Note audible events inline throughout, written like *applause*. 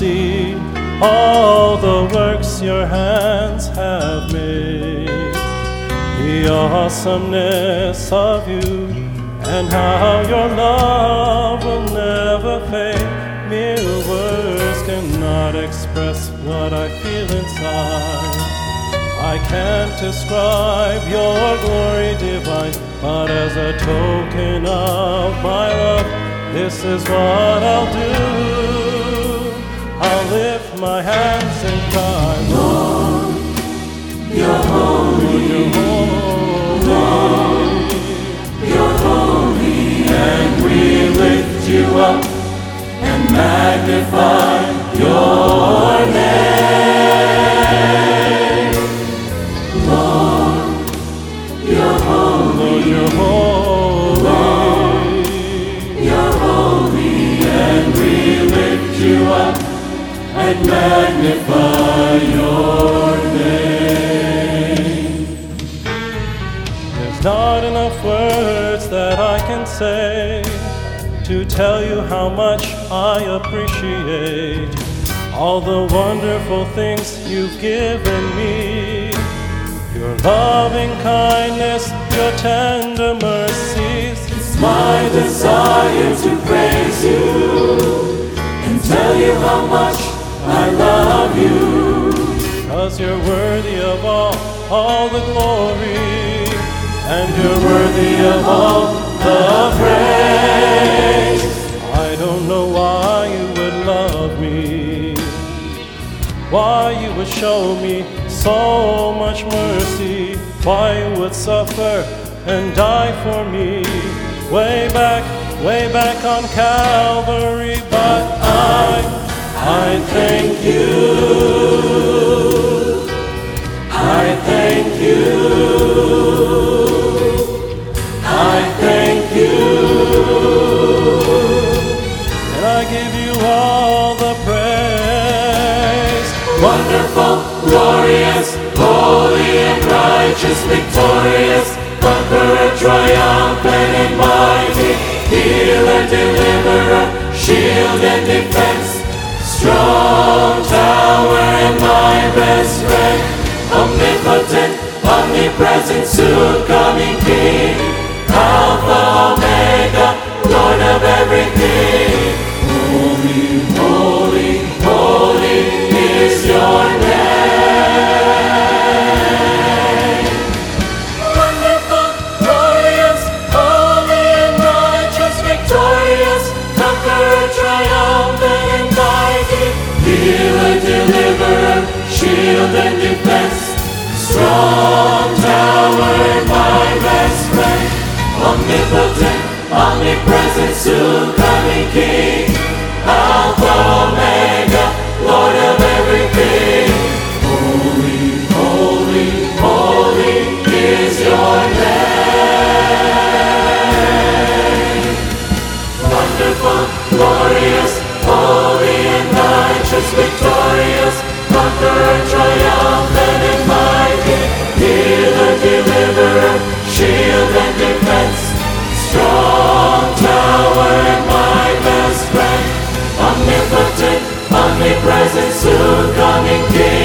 see all the works your hands have made, the awesomeness of you, and how your love will never fade. Mere words cannot express what I feel inside. I can't describe your glory divine, but as a token of my love, this is what I'll do. I'll lift my hands and cry, Lord, you're holy, you're holy, Lord, you're holy, and we lift you up and magnify your name. Lord, you're holy, Lord, you're holy. magnify your name. There's not enough words that I can say to tell you how much I appreciate all the wonderful things you've given me. Your loving kindness, your tender mercies. It's my desire to praise you and tell you how much I love you. Cause you're worthy of all, all the glory. And you're worthy of all the praise. I don't know why you would love me. Why you would show me so much mercy. Why you would suffer and die for me. Way back, way back on Calvary, but I I thank you. I thank you. I thank you. And I give you all the praise. Wonderful, glorious, holy and righteous, victorious, conqueror, triumphant and mighty, healer, deliverer, shield and defense strong tower and my best friend, omnipotent, omnipresent, soon coming King, Alpha, Omega, Lord of everything. Holy, holy, holy is your name. blessed soon coming King, Alpha Omega, Lord of everything. Holy, holy, holy is your name. Wonderful, glorious, holy and righteous. presence soon coming King.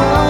One,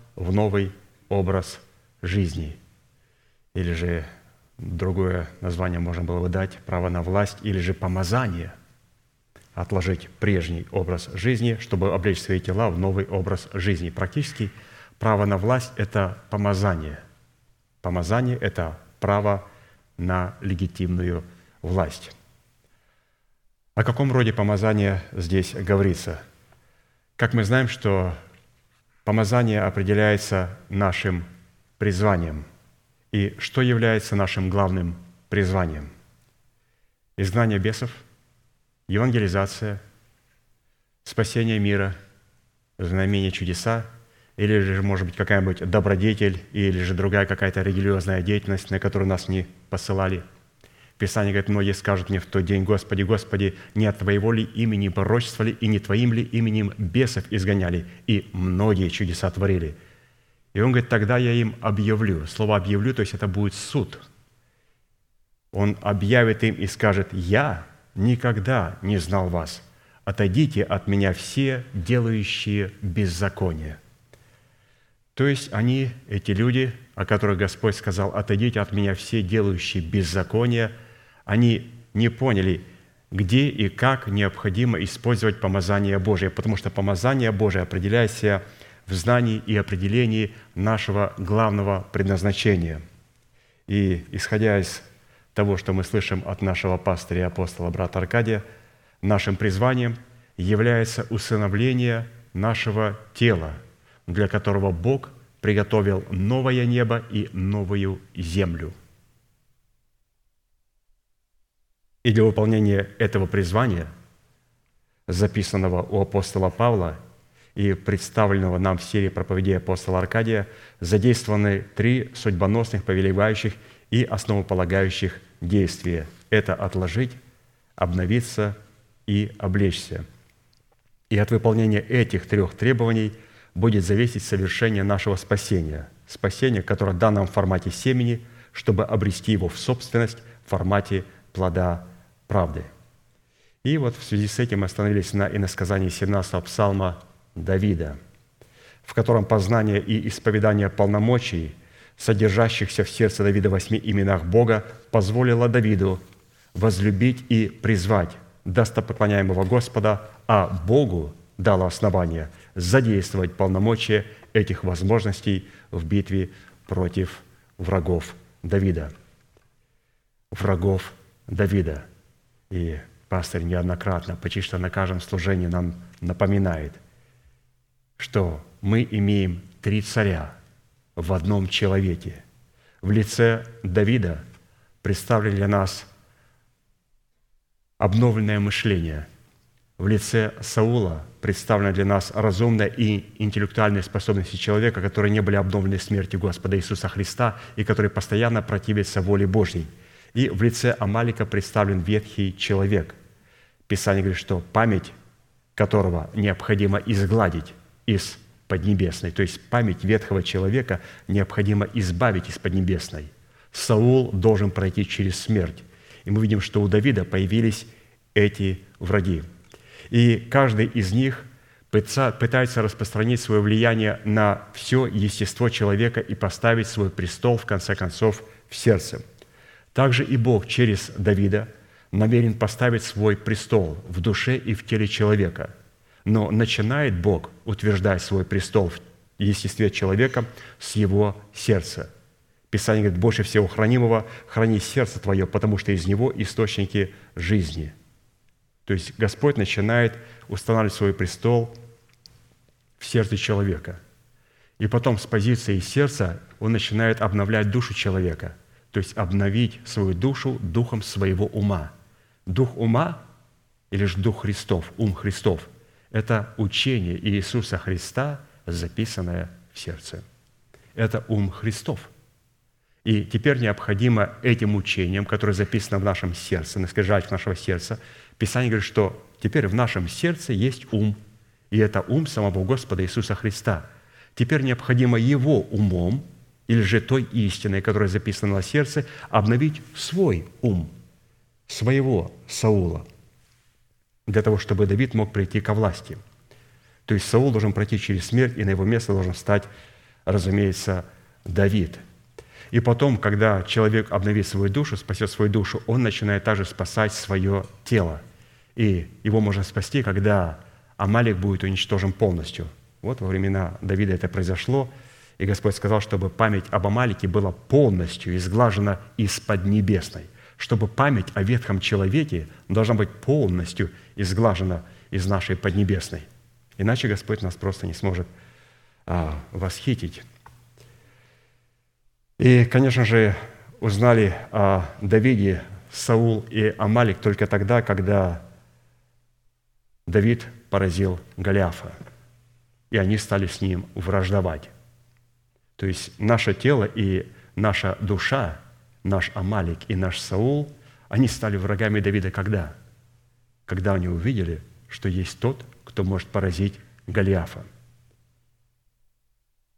в новый образ жизни. Или же другое название можно было бы дать – право на власть или же помазание. Отложить прежний образ жизни, чтобы облечь свои тела в новый образ жизни. Практически право на власть – это помазание. Помазание – это право на легитимную власть. О каком роде помазания здесь говорится? Как мы знаем, что Помазание определяется нашим призванием. И что является нашим главным призванием? Изгнание бесов, евангелизация, спасение мира, знамения чудеса, или же, может быть, какая-нибудь добродетель, или же другая какая-то религиозная деятельность, на которую нас не посылали – Писание говорит, многие скажут мне в тот день, Господи, Господи, не от Твоего ли имени пророчествовали, и не Твоим ли именем бесов изгоняли, и многие чудеса творили. И он говорит, тогда я им объявлю. Слово «объявлю», то есть это будет суд. Он объявит им и скажет, «Я никогда не знал вас. Отойдите от меня все, делающие беззаконие». То есть они, эти люди, о которых Господь сказал, «Отойдите от меня все, делающие беззаконие», – они не поняли, где и как необходимо использовать помазание Божие, потому что помазание Божие определяется в знании и определении нашего главного предназначения. И исходя из того, что мы слышим от нашего пастыря и апостола брата Аркадия, нашим призванием является усыновление нашего тела, для которого Бог приготовил новое небо и новую землю – И для выполнения этого призвания, записанного у апостола Павла и представленного нам в серии проповедей апостола Аркадия, задействованы три судьбоносных, повелевающих и основополагающих действия. Это отложить, обновиться и облечься. И от выполнения этих трех требований будет зависеть совершение нашего спасения. Спасение, которое дано нам в формате семени, чтобы обрести его в собственность в формате плода правды. И вот в связи с этим мы остановились на иносказании 17 псалма Давида, в котором познание и исповедание полномочий, содержащихся в сердце Давида восьми именах Бога, позволило Давиду возлюбить и призвать достопоклоняемого Господа, а Богу дало основание задействовать полномочия этих возможностей в битве против врагов Давида. Врагов Давида – и пастор неоднократно, почти что на каждом служении нам напоминает, что мы имеем три царя в одном человеке. В лице Давида представлен для нас обновленное мышление. В лице Саула представлены для нас разумные и интеллектуальные способности человека, которые не были обновлены смертью Господа Иисуса Христа и которые постоянно противятся воле Божьей – и в лице Амалика представлен ветхий человек. Писание говорит, что память которого необходимо изгладить из Поднебесной. То есть память ветхого человека необходимо избавить из Поднебесной. Саул должен пройти через смерть. И мы видим, что у Давида появились эти враги. И каждый из них пытается распространить свое влияние на все естество человека и поставить свой престол, в конце концов, в сердце. Также и Бог через Давида намерен поставить свой престол в душе и в теле человека. Но начинает Бог утверждать свой престол в естестве человека с его сердца. Писание говорит, больше всего хранимого храни сердце твое, потому что из него источники жизни. То есть Господь начинает устанавливать свой престол в сердце человека. И потом с позиции сердца Он начинает обновлять душу человека – то есть обновить свою душу духом своего ума. Дух ума или же Дух Христов, ум Христов – это учение Иисуса Христа, записанное в сердце –– это ум Христов. И теперь необходимо этим учением, которое записано в нашем сердце, на скрижалях нашего сердца, Писание говорит, что теперь в нашем сердце есть ум, и это ум самого Господа Иисуса Христа. Теперь необходимо Его умом, или же той истиной, которая записана на сердце, обновить свой ум, своего Саула, для того, чтобы Давид мог прийти ко власти. То есть Саул должен пройти через смерть, и на его место должен стать, разумеется, Давид. И потом, когда человек обновит свою душу, спасет свою душу, он начинает также спасать свое тело. И его можно спасти, когда Амалик будет уничтожен полностью. Вот во времена Давида это произошло, и Господь сказал, чтобы память об Амалике была полностью изглажена из Поднебесной, чтобы память о ветхом человеке должна быть полностью изглажена из нашей Поднебесной. Иначе Господь нас просто не сможет а, восхитить. И, конечно же, узнали о Давиде Саул и Амалик только тогда, когда Давид поразил Голиафа, и они стали с ним враждовать. То есть наше тело и наша душа, наш Амалик и наш Саул, они стали врагами Давида когда? Когда они увидели, что есть тот, кто может поразить Голиафа.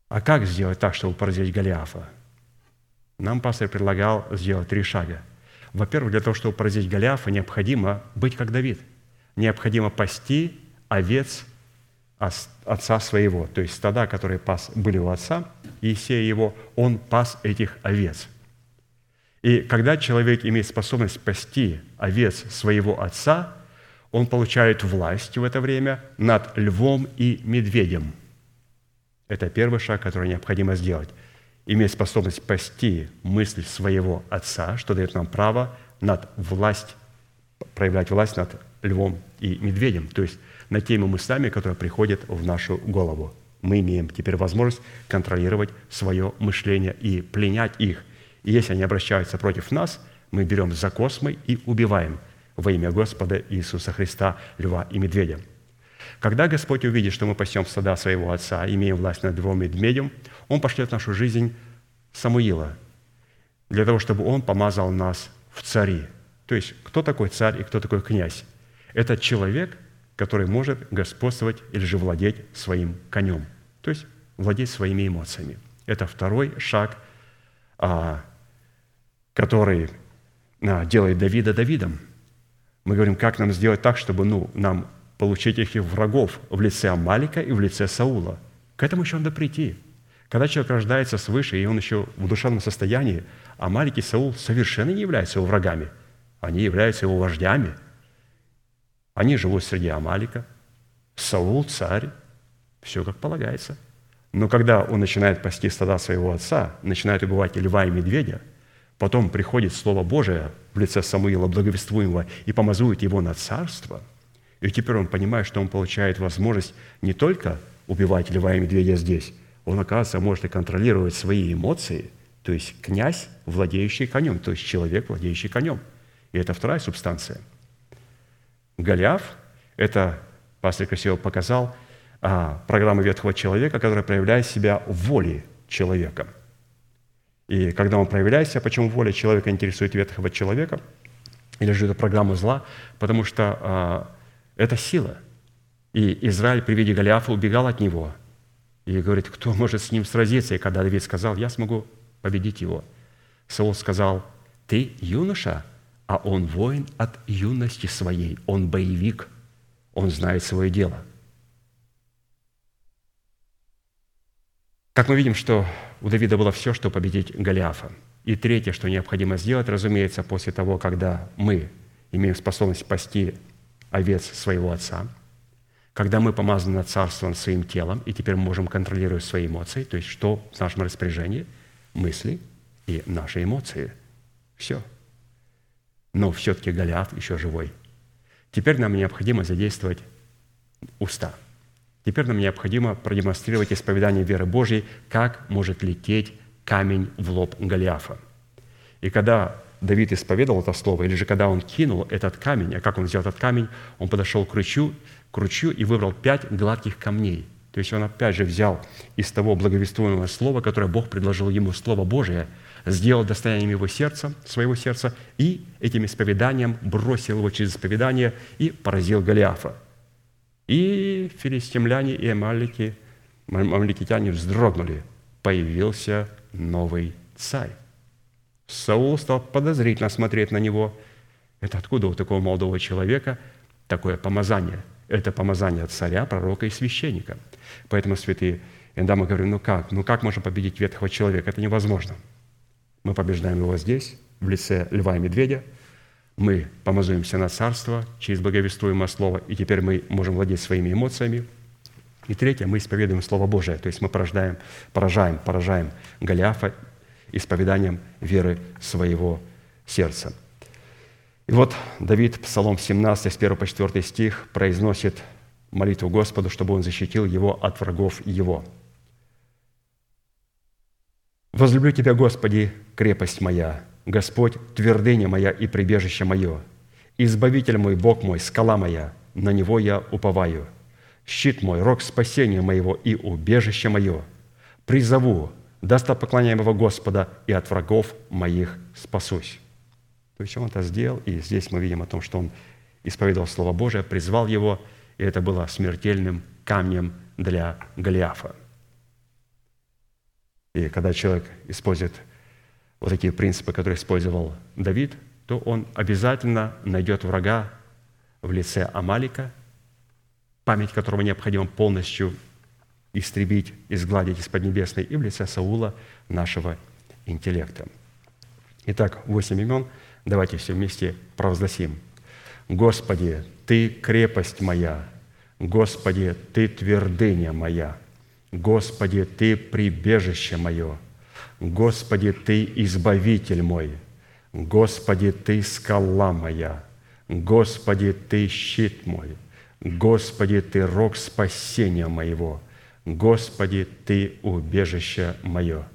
А как сделать так, чтобы поразить Голиафа? Нам пастор предлагал сделать три шага. Во-первых, для того, чтобы поразить Голиафа, необходимо быть как Давид. Необходимо пасти овец отца своего, то есть стада, которые пас, были у отца, Иисея его, он пас этих овец. И когда человек имеет способность пасти овец своего отца, он получает власть в это время над львом и медведем. Это первый шаг, который необходимо сделать. Иметь способность пасти мысль своего отца, что дает нам право над власть, проявлять власть над львом и медведем, то есть над теми мыслями, которые приходят в нашу голову. Мы имеем теперь возможность контролировать свое мышление и пленять их. И если они обращаются против нас, мы берем за космы и убиваем во имя Господа Иисуса Христа, льва и медведя. Когда Господь увидит, что мы пасем стада своего Отца, имеем власть над и медведем, Он пошлет в нашу жизнь Самуила, для того, чтобы Он помазал нас в цари. То есть, кто такой царь и кто такой князь? Это человек, который может господствовать или же владеть своим конем, то есть владеть своими эмоциями. Это второй шаг, а, который а, делает Давида Давидом. Мы говорим, как нам сделать так, чтобы ну, нам получить этих врагов в лице Амалика и в лице Саула. К этому еще надо прийти. Когда человек рождается свыше, и он еще в душевном состоянии, Амалик и Саул совершенно не являются его врагами. Они являются его вождями – они живут среди Амалика. Саул – царь. Все как полагается. Но когда он начинает пасти стада своего отца, начинает убивать и льва, и медведя, потом приходит Слово Божие в лице Самуила, благовествуемого, и помазует его на царство, и теперь он понимает, что он получает возможность не только убивать льва и медведя здесь, он, оказывается, может и контролировать свои эмоции, то есть князь, владеющий конем, то есть человек, владеющий конем. И это вторая субстанция – Голиаф – это, пастор красиво показал, а, программа ветхого человека, которая проявляет себя в воле человека. И когда он проявляет себя, почему воля человека интересует ветхого человека, или же это программа зла, потому что а, это сила. И Израиль при виде Голиафа убегал от него. И говорит, кто может с ним сразиться? И когда Давид сказал, я смогу победить его. Саул сказал, ты юноша, а он воин от юности своей, он боевик, он знает свое дело. Как мы видим, что у Давида было все, чтобы победить Голиафа. И третье, что необходимо сделать, разумеется, после того, когда мы имеем способность пасти овец своего отца, когда мы помазаны над царством своим телом, и теперь мы можем контролировать свои эмоции, то есть что в нашем распоряжении, мысли и наши эмоции. Все – но все-таки Голиаф еще живой. Теперь нам необходимо задействовать уста. Теперь нам необходимо продемонстрировать исповедание веры Божьей, как может лететь камень в лоб Голиафа. И когда Давид исповедовал это слово, или же когда он кинул этот камень, а как он сделал этот камень, он подошел к ручью, к ручью и выбрал пять гладких камней, То есть он опять же взял из того благовествуемого слова, которое Бог предложил ему, Слово Божие, сделал достоянием его сердца, своего сердца, и этим исповеданием бросил его через исповедание и поразил Голиафа. И филистимляне и амалики, амаликитяне вздрогнули. Появился новый царь. Саул стал подозрительно смотреть на него. Это откуда у такого молодого человека такое помазание? Это помазание царя, пророка и священника. Поэтому, святые, иногда мы говорим, ну как? Ну как можно победить ветхого человека? Это невозможно. Мы побеждаем его здесь, в лице льва и медведя. Мы помазуемся на царство через благовествуемое слово, и теперь мы можем владеть своими эмоциями. И третье, мы исповедуем Слово Божие, то есть мы порождаем, поражаем, поражаем Голиафа исповеданием веры своего сердца. И вот Давид, Псалом 17, с 1 по 4 стих, произносит молитву Господу, чтобы Он защитил его от врагов его. «Возлюблю Тебя, Господи, крепость моя, Господь, твердыня моя и прибежище мое, Избавитель мой, Бог мой, скала моя, на Него я уповаю, щит мой, рог спасения моего и убежище мое. Призову достопоклоняемого Господа, и от врагов моих спасусь». То есть он это сделал, и здесь мы видим о том, что он исповедовал Слово Божие, призвал его, и это было смертельным камнем для Голиафа. И когда человек использует вот такие принципы, которые использовал Давид, то он обязательно найдет врага в лице Амалика, память которого необходимо полностью истребить, изгладить из Поднебесной, и в лице Саула нашего интеллекта. Итак, восемь имен. Давайте все вместе провозгласим. Господи, Ты крепость моя, Господи, Ты твердыня моя, Господи, Ты прибежище мое, Господи, Ты избавитель мой, Господи, Ты скала моя, Господи, Ты щит мой, Господи, Ты рог спасения моего – Господи, Ты убежище мое.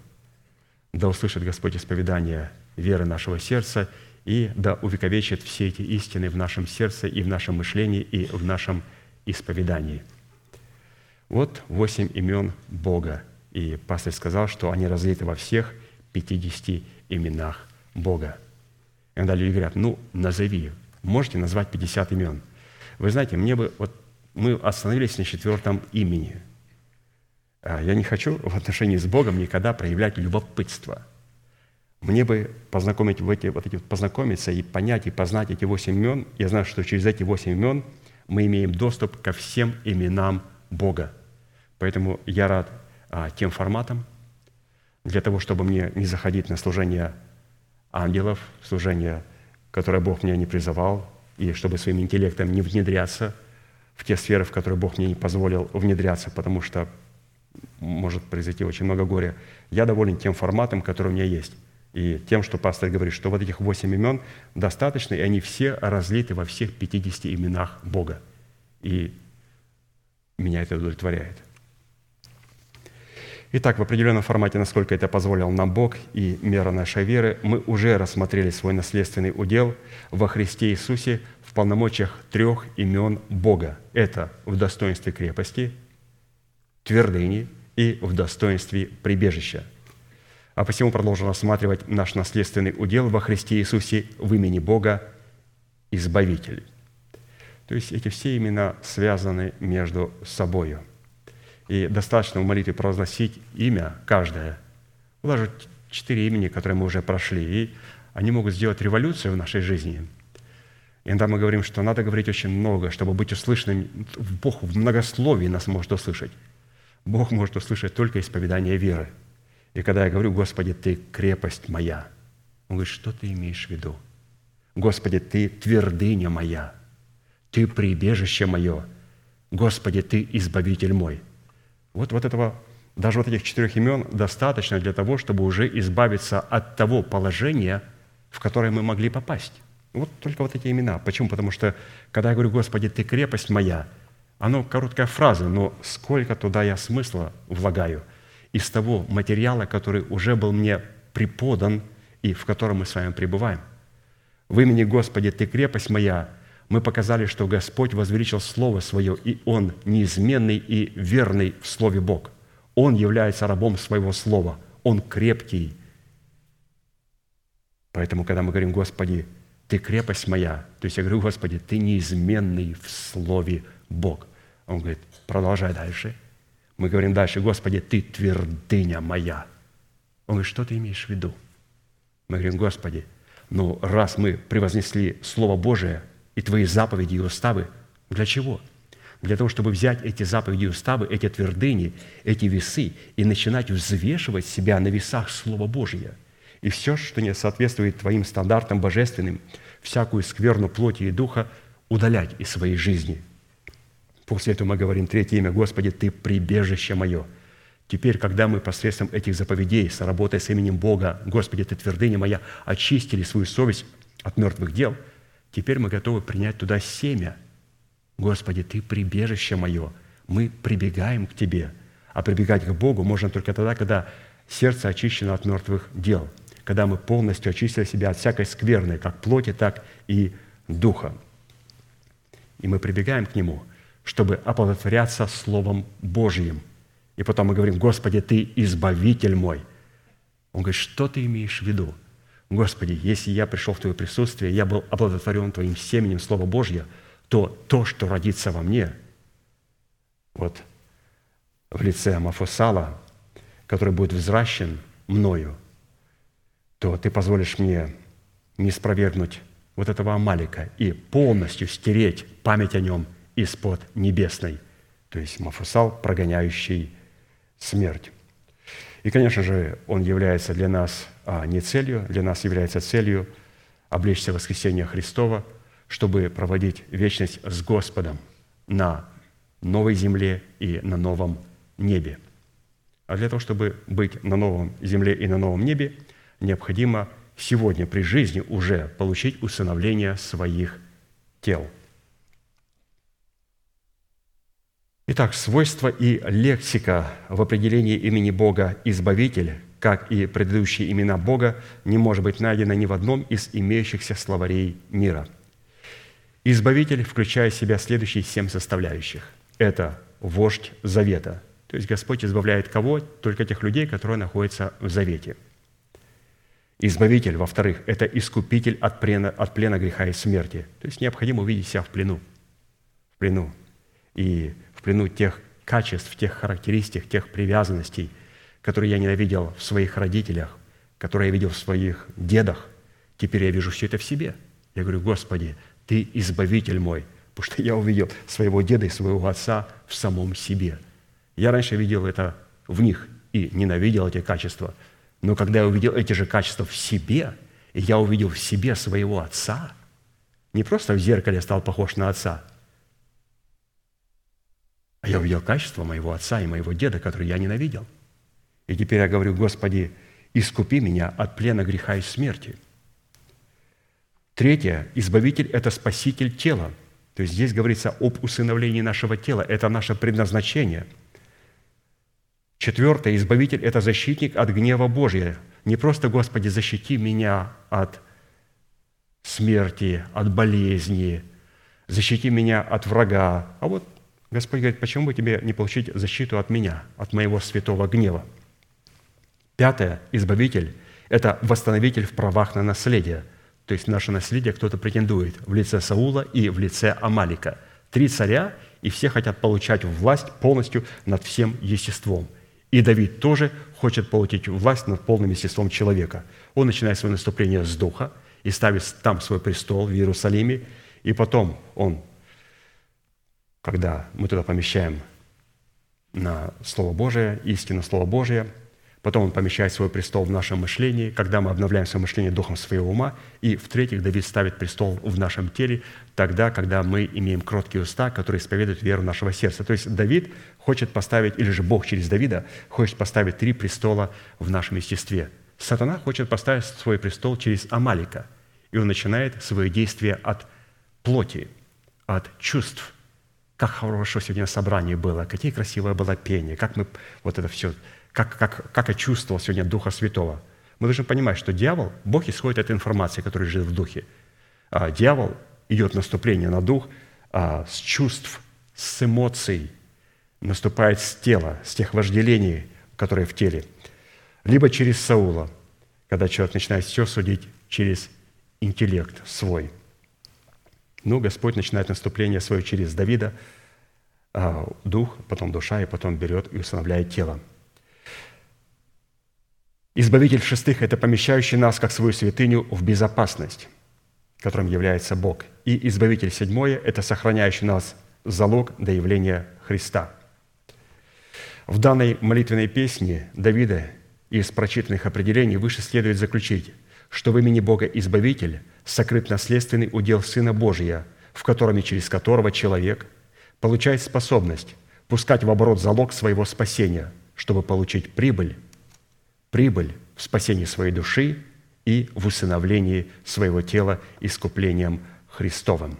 Да услышит Господь исповедание веры нашего сердца и да увековечит все эти истины в нашем сердце и в нашем мышлении и в нашем исповедании. Вот восемь имен Бога. И пастор сказал, что они разлиты во всех 50 именах Бога. Иногда люди говорят, ну, назови, можете назвать 50 имен. Вы знаете, мне бы, вот мы остановились на четвертом имени – а я не хочу в отношении с Богом никогда проявлять любопытство. Мне бы познакомить в эти, вот эти, познакомиться и понять, и познать эти восемь имен. Я знаю, что через эти восемь имен мы имеем доступ ко всем именам Бога. Поэтому я рад тем форматам, для того, чтобы мне не заходить на служение ангелов, служение, которое Бог меня не призывал, и чтобы своим интеллектом не внедряться в те сферы, в которые Бог мне не позволил внедряться, потому что может произойти очень много горя. Я доволен тем форматом, который у меня есть. И тем, что пастор говорит, что вот этих восемь имен достаточно, и они все разлиты во всех 50 именах Бога. И меня это удовлетворяет. Итак, в определенном формате, насколько это позволил нам Бог и мера нашей веры, мы уже рассмотрели свой наследственный удел во Христе Иисусе в полномочиях трех имен Бога. Это в достоинстве крепости – твердыни и в достоинстве прибежища. А посему продолжим рассматривать наш наследственный удел во Христе Иисусе в имени Бога Избавитель. То есть эти все имена связаны между собою. И достаточно в молитве провозгласить имя каждое. Даже четыре имени, которые мы уже прошли, и они могут сделать революцию в нашей жизни. Иногда мы говорим, что надо говорить очень много, чтобы быть услышанным. Бог в многословии нас может услышать. Бог может услышать только исповедание веры. И когда я говорю, Господи, Ты крепость моя, Он говорит, что ты имеешь в виду? Господи, Ты твердыня моя, Ты прибежище мое, Господи, Ты избавитель мой. Вот, вот этого, даже вот этих четырех имен достаточно для того, чтобы уже избавиться от того положения, в которое мы могли попасть. Вот только вот эти имена. Почему? Потому что, когда я говорю, Господи, Ты крепость моя – оно короткая фраза, но сколько туда я смысла влагаю из того материала, который уже был мне преподан и в котором мы с вами пребываем. В имени Господи, Ты крепость моя, Мы показали, что Господь возвеличил Слово Свое, и Он неизменный и верный в Слове Бог. Он является рабом своего Слова. Он крепкий. Поэтому, когда мы говорим, Господи, Ты крепость моя, то есть я говорю, Господи, Ты неизменный в Слове Бог. Он говорит, продолжай дальше. Мы говорим дальше, Господи, Ты твердыня моя. Он говорит, что Ты имеешь в виду? Мы говорим, Господи, ну раз мы превознесли Слово Божие и Твои заповеди и уставы, для чего? Для того, чтобы взять эти заповеди и уставы, эти твердыни, эти весы и начинать взвешивать себя на весах Слова Божия. И все, что не соответствует Твоим стандартам божественным, всякую скверну плоти и духа удалять из своей жизни. После этого мы говорим третье имя, Господи, Ты прибежище мое – Теперь, когда мы посредством этих заповедей, соработая с именем Бога, Господи, Ты твердыня моя, очистили свою совесть от мертвых дел, теперь мы готовы принять туда семя. Господи, Ты прибежище мое, мы прибегаем к Тебе. А прибегать к Богу можно только тогда, когда сердце очищено от мертвых дел, когда мы полностью очистили себя от всякой скверной, как плоти, так и духа. И мы прибегаем к Нему, чтобы оплодотворяться Словом Божьим – и потом мы говорим, Господи, Ты избавитель мой. Он говорит, что ты имеешь в виду? Господи, если я пришел в Твое присутствие, я был оплодотворен Твоим семенем Слова Божье, то то, что родится во мне, вот в лице Мафусала, который будет взращен мною, то Ты позволишь мне не спровергнуть вот этого Амалика и полностью стереть память о нем из-под небесной. То есть Мафусал, прогоняющий смерть. И, конечно же, он является для нас а, не целью, для нас является целью облечься в воскресение Христова, чтобы проводить вечность с Господом на новой земле и на новом небе. А для того, чтобы быть на новом земле и на новом небе, необходимо сегодня при жизни уже получить усыновление своих тел – Итак, свойства и лексика в определении имени Бога «Избавитель», как и предыдущие имена Бога, не может быть найдено ни в одном из имеющихся словарей мира. Избавитель включает в себя следующие семь составляющих. Это вождь завета, то есть Господь избавляет кого? Только тех людей, которые находятся в завете. Избавитель, во-вторых, это искупитель от плена, от плена греха и смерти. То есть необходимо увидеть себя в плену. В плену. И плену тех качеств, тех характеристик, тех привязанностей, которые я ненавидел в своих родителях, которые я видел в своих дедах. Теперь я вижу все это в себе. Я говорю, Господи, Ты избавитель мой, потому что я увидел своего деда и своего отца в самом себе. Я раньше видел это в них и ненавидел эти качества. Но когда я увидел эти же качества в себе, и я увидел в себе своего отца, не просто в зеркале стал похож на отца – а я увидел качество моего отца и моего деда, которые я ненавидел. И теперь я говорю, Господи, искупи меня от плена греха и смерти. Третье. Избавитель – это спаситель тела. То есть здесь говорится об усыновлении нашего тела. Это наше предназначение. Четвертое. Избавитель – это защитник от гнева Божия. Не просто, Господи, защити меня от смерти, от болезни, защити меня от врага, а вот Господь говорит, почему бы тебе не получить защиту от меня, от моего святого гнева? Пятое, избавитель – это восстановитель в правах на наследие. То есть наше наследие кто-то претендует в лице Саула и в лице Амалика. Три царя, и все хотят получать власть полностью над всем естеством. И Давид тоже хочет получить власть над полным естеством человека. Он начинает свое наступление с духа и ставит там свой престол в Иерусалиме, и потом он когда мы туда помещаем на Слово Божие, истину Слово Божие, потом Он помещает свой престол в нашем мышлении, когда мы обновляем свое мышление духом своего ума, и в-третьих, Давид ставит престол в нашем теле тогда, когда мы имеем кроткие уста, которые исповедуют веру нашего сердца. То есть Давид хочет поставить, или же Бог через Давида хочет поставить три престола в нашем естестве. Сатана хочет поставить свой престол через Амалика, и он начинает свое действие от плоти, от чувств – как хорошо сегодня собрание было, какие красивое было пение, как мы вот это все, как, как, как я чувствовал сегодня Духа Святого. Мы должны понимать, что дьявол, Бог исходит от информации, которая живет в Духе. А дьявол идет наступление на дух, а с чувств, с эмоций, наступает с тела, с тех вожделений, которые в теле. Либо через Саула, когда человек начинает все судить через интеллект свой. Ну, Господь начинает наступление свое через Давида, а, дух, потом душа, и потом берет и устанавливает тело. Избавитель шестых – это помещающий нас, как свою святыню, в безопасность, которым является Бог. И избавитель седьмое – это сохраняющий нас залог до явления Христа. В данной молитвенной песне Давида из прочитанных определений выше следует заключить, что в имени Бога Избавитель сокрыт наследственный удел Сына Божия, в котором и через которого человек получает способность пускать в оборот залог своего спасения, чтобы получить прибыль прибыль в спасении своей души и в усыновлении своего тела искуплением Христовым.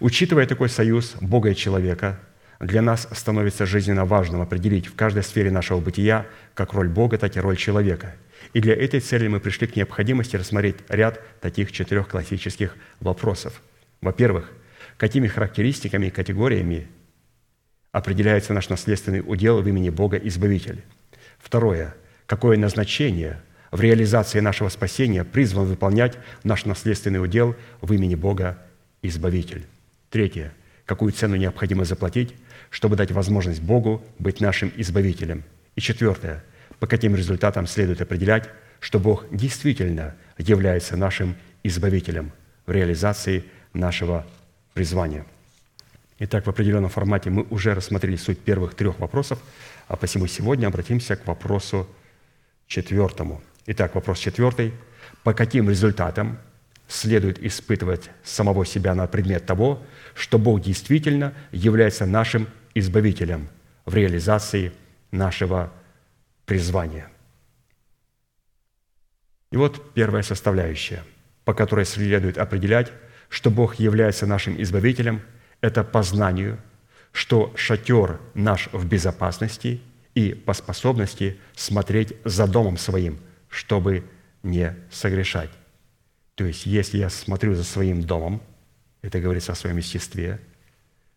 Учитывая такой союз Бога и человека, для нас становится жизненно важным определить в каждой сфере нашего бытия как роль Бога, так и роль человека. И для этой цели мы пришли к необходимости рассмотреть ряд таких четырех классических вопросов. Во-первых, какими характеристиками и категориями определяется наш наследственный удел в имени Бога Избавитель – Второе. Какое назначение в реализации нашего спасения призван выполнять наш наследственный удел в имени Бога Избавитель? Третье. Какую цену необходимо заплатить, чтобы дать возможность Богу быть нашим Избавителем? И четвертое. По каким результатам следует определять, что Бог действительно является нашим Избавителем в реализации нашего призвания? Итак, в определенном формате мы уже рассмотрели суть первых трех вопросов – а посему сегодня обратимся к вопросу четвертому. Итак, вопрос четвертый. По каким результатам следует испытывать самого себя на предмет того, что Бог действительно является нашим избавителем в реализации нашего призвания? И вот первая составляющая, по которой следует определять, что Бог является нашим избавителем, это познанию – что шатер наш в безопасности и по способности смотреть за домом своим, чтобы не согрешать. То есть, если я смотрю за своим домом, это говорится о своем естестве,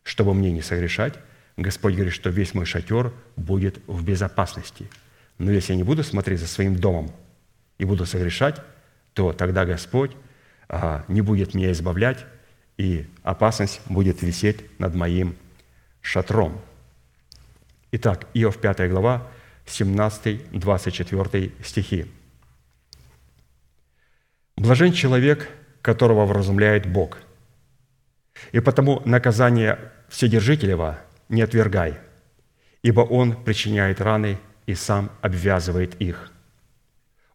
чтобы мне не согрешать, Господь говорит, что весь мой шатер будет в безопасности. Но если я не буду смотреть за своим домом и буду согрешать, то тогда Господь а, не будет меня избавлять, и опасность будет висеть над моим шатром. Итак, Иов 5 глава, 17-24 стихи. «Блажен человек, которого вразумляет Бог, и потому наказание Вседержителева не отвергай, ибо Он причиняет раны и сам обвязывает их.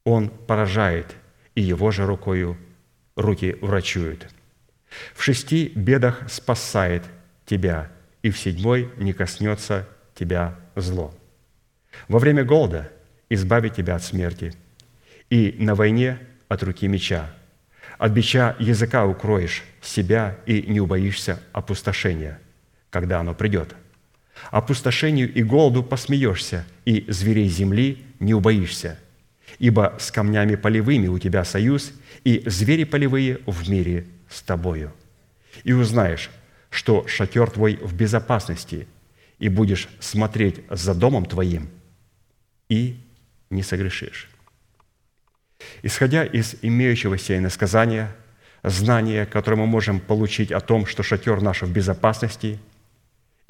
Он поражает, и Его же рукою руки врачуют. В шести бедах спасает тебя, и в седьмой не коснется тебя зло. Во время голода избавит тебя от смерти, и на войне от руки меча. От бича языка укроешь себя и не убоишься опустошения, когда оно придет. Опустошению и голоду посмеешься, и зверей земли не убоишься, ибо с камнями полевыми у тебя союз, и звери полевые в мире с тобою. И узнаешь, что шатер твой в безопасности, и будешь смотреть за домом твоим, и не согрешишь. Исходя из имеющегося иносказания, знания, которое мы можем получить о том, что шатер наш в безопасности,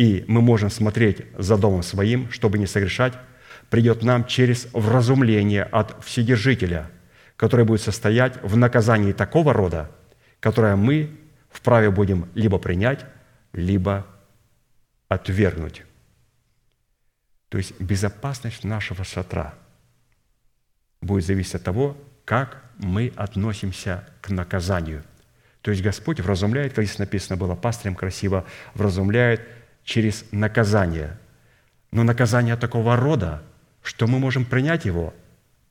и мы можем смотреть за домом своим, чтобы не согрешать, придет нам через вразумление от Вседержителя, которое будет состоять в наказании такого рода, которое мы вправе будем либо принять, либо отвергнуть. То есть безопасность нашего шатра будет зависеть от того, как мы относимся к наказанию. То есть Господь вразумляет, как здесь написано было, пастырем красиво, вразумляет через наказание. Но наказание такого рода, что мы можем принять его,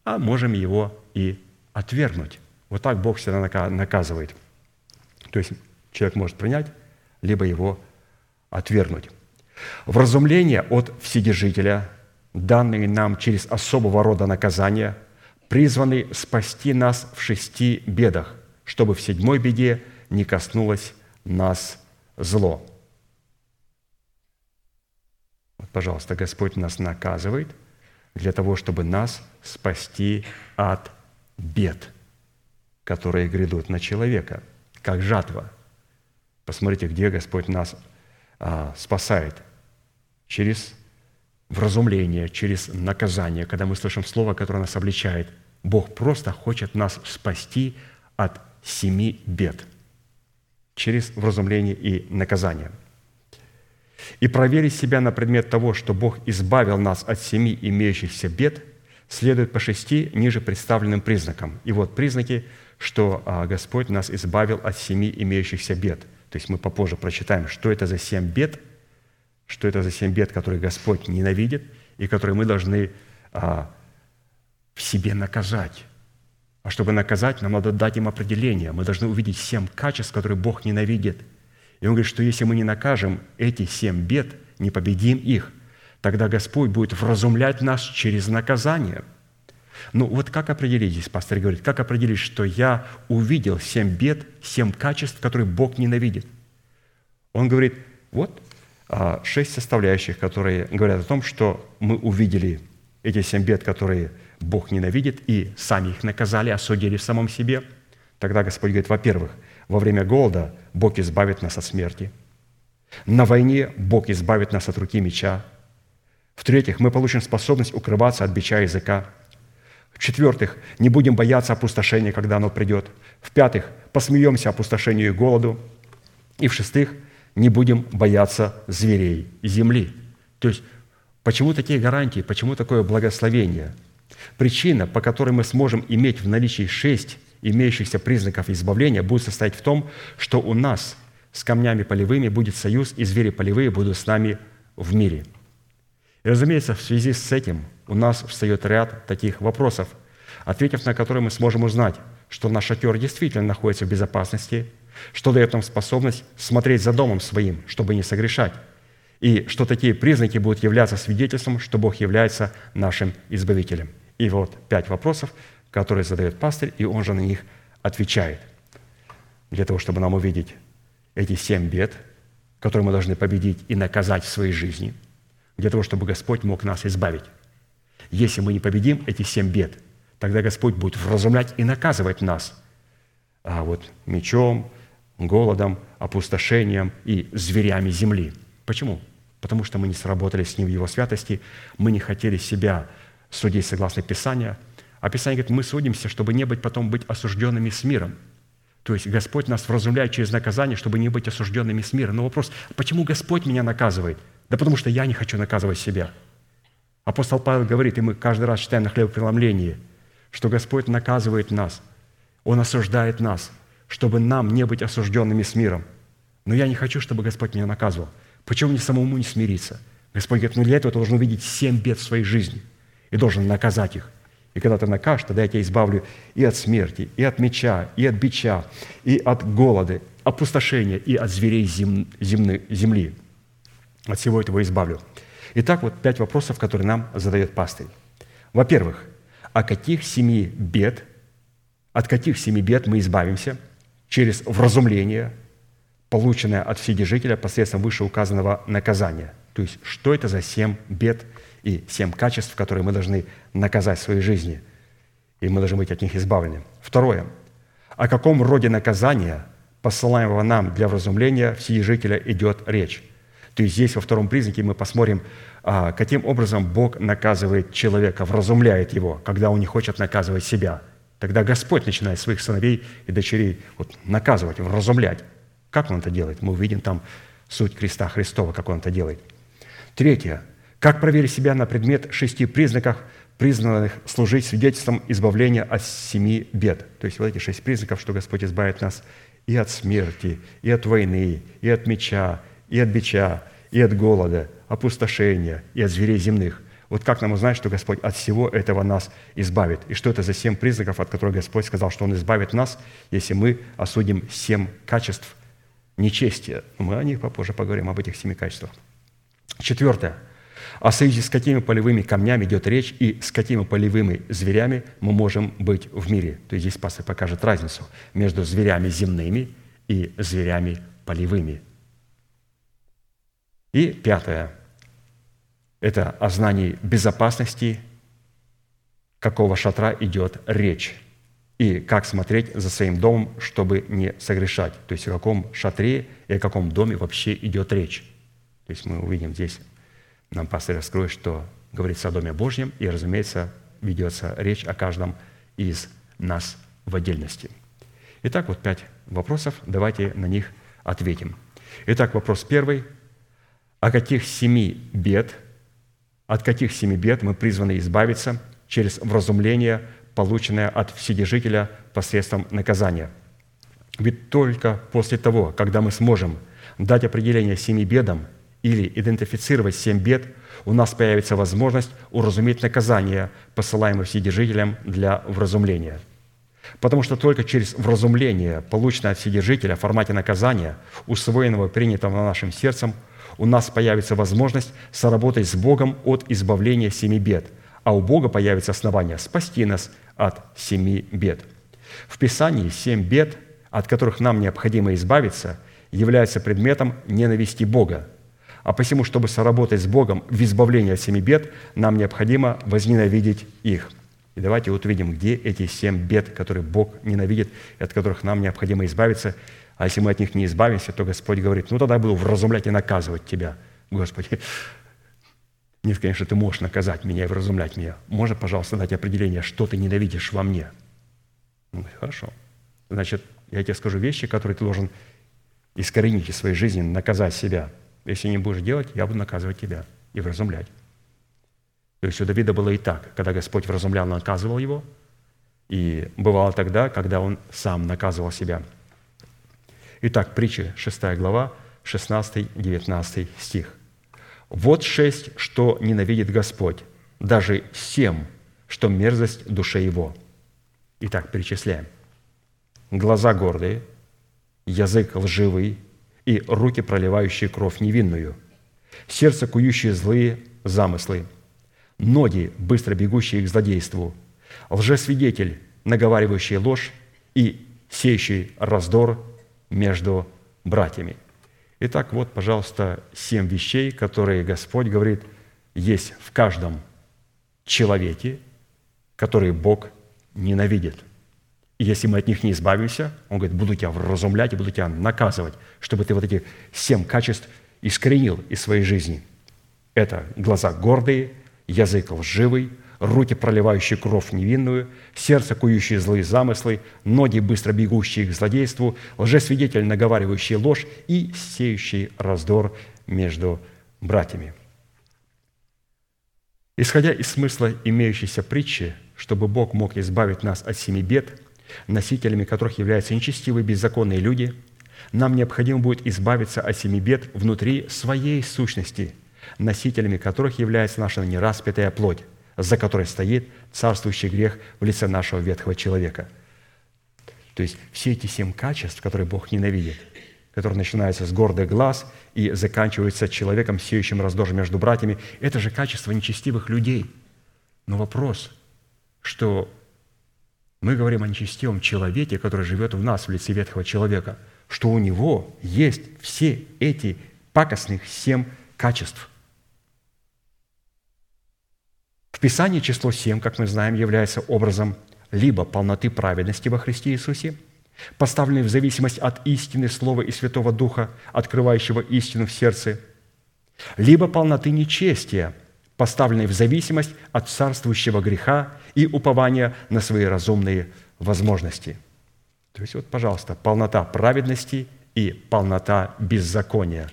а можем его и отвергнуть. Вот так Бог всегда наказывает. То есть человек может принять, либо его отвергнуть. Вразумление от Вседержителя, данные нам через особого рода наказания, призваны спасти нас в шести бедах, чтобы в седьмой беде не коснулось нас зло. Вот, пожалуйста, Господь нас наказывает для того, чтобы нас спасти от бед, которые грядут на человека, как жатва. Посмотрите, где Господь нас а, спасает. Через вразумление, через наказание, когда мы слышим слово, которое нас обличает. Бог просто хочет нас спасти от семи бед через вразумление и наказание. И проверить себя на предмет того, что Бог избавил нас от семи имеющихся бед, следует по шести ниже представленным признакам. И вот признаки, что а, Господь нас избавил от семи имеющихся бед. То есть мы попозже прочитаем, что это за семь бед, что это за семь бед, которые Господь ненавидит и которые мы должны а, в себе наказать. А чтобы наказать, нам надо дать им определение. Мы должны увидеть семь качеств, которые Бог ненавидит. И Он говорит, что если мы не накажем эти семь бед, не победим их, тогда Господь будет вразумлять нас через наказание. Ну вот как определить здесь, пастор говорит, как определить, что я увидел семь бед, семь качеств, которые Бог ненавидит? Он говорит, вот а, шесть составляющих, которые говорят о том, что мы увидели эти семь бед, которые Бог ненавидит, и сами их наказали, осудили в самом себе. Тогда Господь говорит, во-первых, во время голода Бог избавит нас от смерти. На войне Бог избавит нас от руки меча. В-третьих, мы получим способность укрываться от бича языка. В-четвертых, не будем бояться опустошения, когда оно придет. В-пятых, посмеемся опустошению и голоду. И в-шестых, не будем бояться зверей земли. То есть, почему такие гарантии, почему такое благословение – Причина, по которой мы сможем иметь в наличии шесть имеющихся признаков избавления, будет состоять в том, что у нас с камнями полевыми будет союз, и звери полевые будут с нами в мире. И, разумеется, в связи с этим у нас встает ряд таких вопросов, ответив на которые мы сможем узнать, что наш шатер действительно находится в безопасности, что дает нам способность смотреть за домом своим, чтобы не согрешать, и что такие признаки будут являться свидетельством, что Бог является нашим Избавителем. И вот пять вопросов, которые задает пастырь, и он же на них отвечает. Для того, чтобы нам увидеть эти семь бед, которые мы должны победить и наказать в своей жизни, для того, чтобы Господь мог нас избавить. Если мы не победим эти семь бед, тогда Господь будет вразумлять и наказывать нас а вот мечом, голодом, опустошением и зверями земли. Почему? Потому что мы не сработали с Ним в Его святости, мы не хотели себя судить согласно Писанию. А Писание говорит, мы судимся, чтобы не быть потом быть осужденными с миром. То есть Господь нас вразумляет через наказание, чтобы не быть осужденными с миром. Но вопрос, почему Господь меня наказывает? Да потому что я не хочу наказывать себя. Апостол Павел говорит, и мы каждый раз читаем на хлебопреломлении, что Господь наказывает нас, Он осуждает нас, чтобы нам не быть осужденными с миром. Но я не хочу, чтобы Господь меня наказывал. Почему мне самому не смириться? Господь говорит, ну для этого ты должен увидеть семь бед в своей жизни – и должен наказать их. И когда ты накажешь, тогда я тебя избавлю и от смерти, и от меча, и от бича, и от голода, опустошения, и от зверей зем, земны, земли. От всего этого избавлю. Итак, вот пять вопросов, которые нам задает пастырь. Во-первых, о каких семи бед, от каких семи бед мы избавимся через вразумление, полученное от Вседержителя посредством вышеуказанного наказания. То есть, что это за семь бед – и семь качеств, которые мы должны наказать в своей жизни, и мы должны быть от них избавлены. Второе. О каком роде наказания, посылаемого нам для вразумления вседержителя, идет речь? То есть здесь во втором признаке мы посмотрим, а, каким образом Бог наказывает человека, вразумляет его, когда он не хочет наказывать себя. Тогда Господь начинает своих сыновей и дочерей вот, наказывать, вразумлять. Как Он это делает? Мы увидим там суть креста Христова, как Он это делает. Третье. Как проверить себя на предмет шести признаков, признанных служить свидетельством избавления от семи бед? То есть вот эти шесть признаков, что Господь избавит нас и от смерти, и от войны, и от меча, и от бича, и от голода, опустошения, и от зверей земных. Вот как нам узнать, что Господь от всего этого нас избавит? И что это за семь признаков, от которых Господь сказал, что Он избавит нас, если мы осудим семь качеств нечестия? Мы о них попозже поговорим, об этих семи качествах. Четвертое – о союзе с какими полевыми камнями идет речь и с какими полевыми зверями мы можем быть в мире. То есть здесь пастор покажет разницу между зверями земными и зверями полевыми». И пятое – это о знании безопасности, какого шатра идет речь, и как смотреть за своим домом, чтобы не согрешать. То есть о каком шатре и о каком доме вообще идет речь. То есть мы увидим здесь, нам пастор раскроет, что говорится о Доме Божьем, и, разумеется, ведется речь о каждом из нас в отдельности. Итак, вот пять вопросов, давайте на них ответим. Итак, вопрос первый. О каких семи бед, от каких семи бед мы призваны избавиться через вразумление, полученное от Вседержителя посредством наказания? Ведь только после того, когда мы сможем дать определение семи бедам или идентифицировать семь бед, у нас появится возможность уразуметь наказание, посылаемое Вседержителем для вразумления – Потому что только через вразумление, полученное от Вседержителя в формате наказания, усвоенного принятого нашим сердцем, у нас появится возможность соработать с Богом от избавления семи бед, а у Бога появится основание спасти нас от семи бед. В Писании семь бед, от которых нам необходимо избавиться, являются предметом ненависти Бога. А посему, чтобы соработать с Богом в избавлении от семи бед, нам необходимо возненавидеть их – и давайте вот увидим, где эти семь бед, которые Бог ненавидит, и от которых нам необходимо избавиться. А если мы от них не избавимся, то Господь говорит, ну тогда буду вразумлять и наказывать тебя, Господи. Нет, конечно, ты можешь наказать меня и вразумлять меня. Можно, пожалуйста, дать определение, что ты ненавидишь во мне? Ну, хорошо. Значит, я тебе скажу вещи, которые ты должен искоренить из своей жизни, наказать себя. Если не будешь делать, я буду наказывать тебя и вразумлять. То есть у Давида было и так, когда Господь вразумлял, наказывал его, и бывало тогда, когда он сам наказывал себя. Итак, притча 6 глава, 16-19 стих. «Вот шесть, что ненавидит Господь, даже семь, что мерзость душе его». Итак, перечисляем. Глаза гордые, язык лживый и руки, проливающие кровь невинную, сердце, кующие злые замыслы – ноги, быстро бегущие к злодейству, лжесвидетель, наговаривающий ложь и сеющий раздор между братьями. Итак, вот, пожалуйста, семь вещей, которые Господь говорит, есть в каждом человеке, которые Бог ненавидит. Если мы от них не избавимся, Он говорит, буду тебя вразумлять и буду тебя наказывать, чтобы ты вот эти семь качеств искоренил из своей жизни. Это глаза гордые, язык лживый, руки, проливающие кровь невинную, сердце, кующие злые замыслы, ноги, быстро бегущие к злодейству, лжесвидетель, наговаривающий ложь и сеющий раздор между братьями. Исходя из смысла имеющейся притчи, чтобы Бог мог избавить нас от семи бед, носителями которых являются нечестивые беззаконные люди, нам необходимо будет избавиться от семи бед внутри своей сущности – носителями которых является наша нераспятая плоть, за которой стоит царствующий грех в лице нашего ветхого человека. То есть все эти семь качеств, которые Бог ненавидит, которые начинаются с гордых глаз и заканчиваются человеком, сеющим раздор между братьями, это же качество нечестивых людей. Но вопрос, что мы говорим о нечестивом человеке, который живет в нас в лице ветхого человека, что у него есть все эти пакостных семь качеств. В Писании число 7, как мы знаем, является образом либо полноты праведности во Христе Иисусе, поставленной в зависимость от истины Слова и Святого Духа, открывающего истину в сердце, либо полноты нечестия, поставленной в зависимость от царствующего греха и упования на свои разумные возможности. То есть вот, пожалуйста, полнота праведности и полнота беззакония,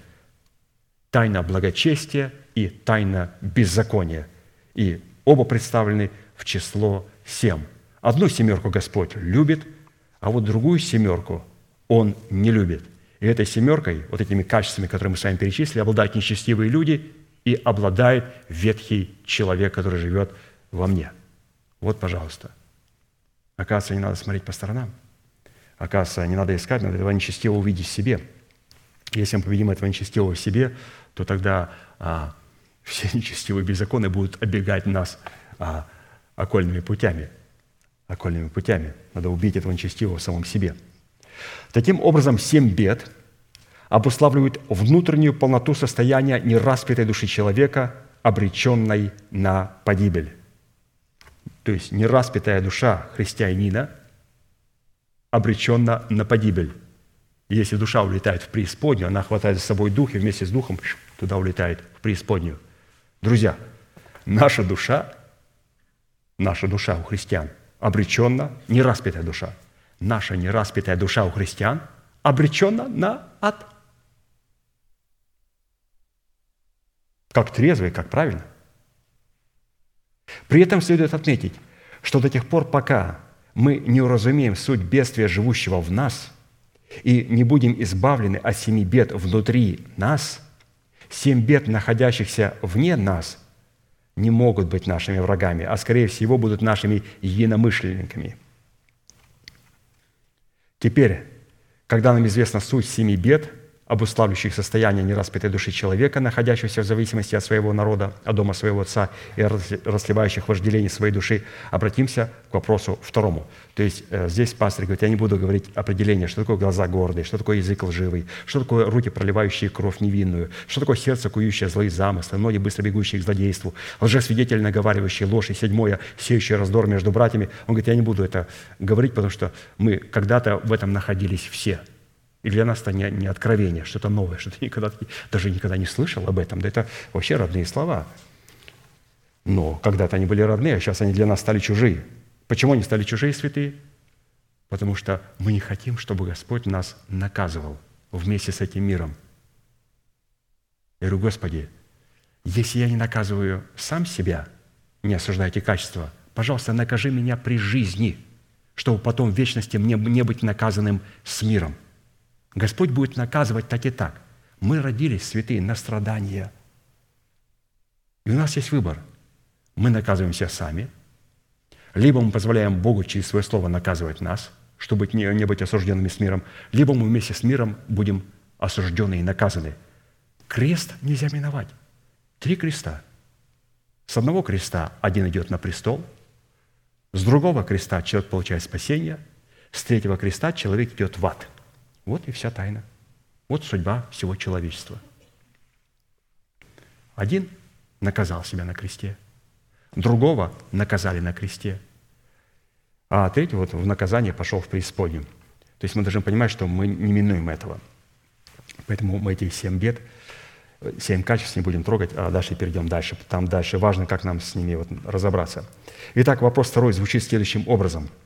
тайна благочестия и тайна беззакония. И Оба представлены в число семь. Одну семерку Господь любит, а вот другую семерку Он не любит. И этой семеркой, вот этими качествами, которые мы с вами перечислили, обладают нечестивые люди и обладает ветхий человек, который живет во мне. Вот, пожалуйста. Оказывается, не надо смотреть по сторонам. Оказывается, не надо искать, надо этого нечестивого увидеть в себе. Если мы победим этого нечестивого в себе, то тогда а, *laughs* все нечестивые беззаконы будут обегать нас а, окольными путями. Окольными путями. Надо убить этого нечестивого в самом себе. Таким образом, семь бед обуславливают внутреннюю полноту состояния нераспятой души человека, обреченной на погибель. То есть нераспятая душа христианина обречена на погибель. Если душа улетает в преисподнюю, она хватает за собой дух и вместе с духом туда улетает, в преисподнюю. Друзья, наша душа, наша душа у христиан обречена, нераспятая душа, наша нераспятая душа у христиан обречена на ад. Как трезвый, как правильно. При этом следует отметить, что до тех пор, пока мы не уразумеем суть бедствия, живущего в нас, и не будем избавлены от семи бед внутри нас, семь бед, находящихся вне нас, не могут быть нашими врагами, а скорее всего будут нашими единомышленниками. Теперь, когда нам известна суть семи бед, обуславливающих состояние нераспятой души человека, находящегося в зависимости от своего народа, от дома своего отца и рас- расливающих вожделений своей души, обратимся к вопросу второму. То есть э, здесь пастор говорит, я не буду говорить определение, что такое глаза гордые, что такое язык лживый, что такое руки, проливающие кровь невинную, что такое сердце, кующее злые замыслы, ноги, быстро бегущие к злодейству, лжесвидетель, наговаривающий ложь, и седьмое, сеющий раздор между братьями. Он говорит, я не буду это говорить, потому что мы когда-то в этом находились все – и для нас это не, не откровение, что-то новое, что ты никогда, даже никогда не слышал об этом. Да это вообще родные слова. Но когда-то они были родные, а сейчас они для нас стали чужие. Почему они стали чужие, святые? Потому что мы не хотим, чтобы Господь нас наказывал вместе с этим миром. Я говорю, Господи, если я не наказываю сам себя, не осуждайте качества, пожалуйста, накажи меня при жизни, чтобы потом в вечности мне не быть наказанным с миром – Господь будет наказывать так и так. Мы родились, святые, на страдания. И у нас есть выбор. Мы наказываемся сами, либо мы позволяем Богу через свое слово наказывать нас, чтобы не, быть осужденными с миром, либо мы вместе с миром будем осуждены и наказаны. Крест нельзя миновать. Три креста. С одного креста один идет на престол, с другого креста человек получает спасение, с третьего креста человек идет в ад – вот и вся тайна. Вот судьба всего человечества. Один наказал себя на кресте, другого наказали на кресте, а третий вот в наказание пошел в преисподнюю. То есть мы должны понимать, что мы не минуем этого. Поэтому мы эти семь бед, семь качеств не будем трогать, а дальше перейдем дальше. Там дальше важно, как нам с ними вот разобраться. Итак, вопрос второй звучит следующим образом –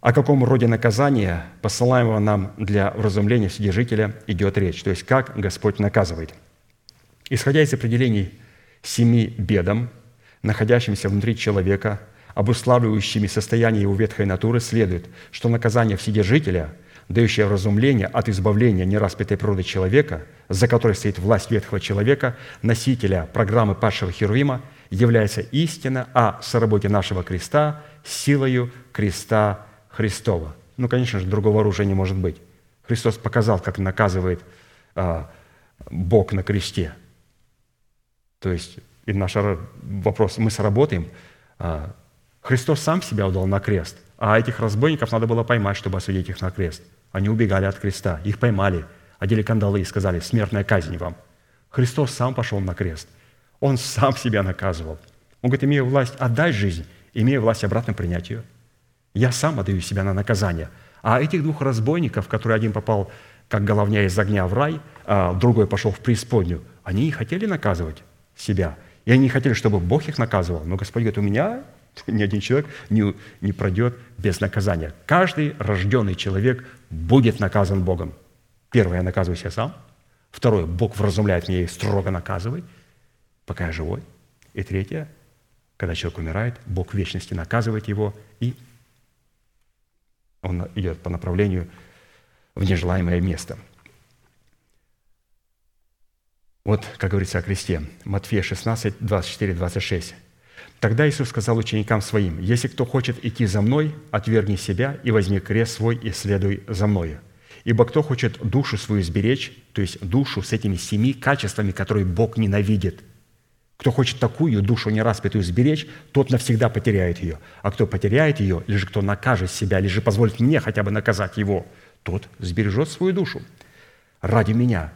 о каком роде наказания, посылаемого нам для вразумления вседержителя, идет речь. То есть, как Господь наказывает. Исходя из определений семи бедам, находящимся внутри человека, обуславливающими состояние его ветхой натуры, следует, что наказание Вседержителя, дающее вразумление от избавления нераспятой природы человека, за которой стоит власть ветхого человека, носителя программы падшего Херувима, является истина о соработе нашего креста силою креста Христова. Ну, конечно же, другого оружия не может быть. Христос показал, как наказывает а, Бог на кресте. То есть, и наш вопрос, мы сработаем. А, Христос сам себя удал на крест, а этих разбойников надо было поймать, чтобы осудить их на крест. Они убегали от креста, их поймали, одели кандалы и сказали, смертная казнь вам. Христос сам пошел на крест. Он сам себя наказывал. Он говорит, имею власть отдать жизнь, имею власть обратно принять ее – я сам отдаю себя на наказание. А этих двух разбойников, которые один попал как головня из огня в рай, а другой пошел в преисподнюю, они не хотели наказывать себя. И они не хотели, чтобы Бог их наказывал. Но Господь говорит, у меня *laughs* ни один человек не, не пройдет без наказания. Каждый рожденный человек будет наказан Богом. Первое, я наказываю себя сам. Второе, Бог вразумляет меня и строго наказывает, пока я живой. И третье, когда человек умирает, Бог в вечности наказывает его и он идет по направлению в нежелаемое место. Вот, как говорится о кресте. Матфея 16, 24, 26. Тогда Иисус сказал ученикам Своим, «Если кто хочет идти за Мной, отвергни себя и возьми крест свой и следуй за Мною. Ибо кто хочет душу свою сберечь, то есть душу с этими семи качествами, которые Бог ненавидит – кто хочет такую душу нераспятую сберечь, тот навсегда потеряет ее. А кто потеряет ее, или кто накажет себя, или же позволит мне хотя бы наказать его, тот сбережет свою душу ради меня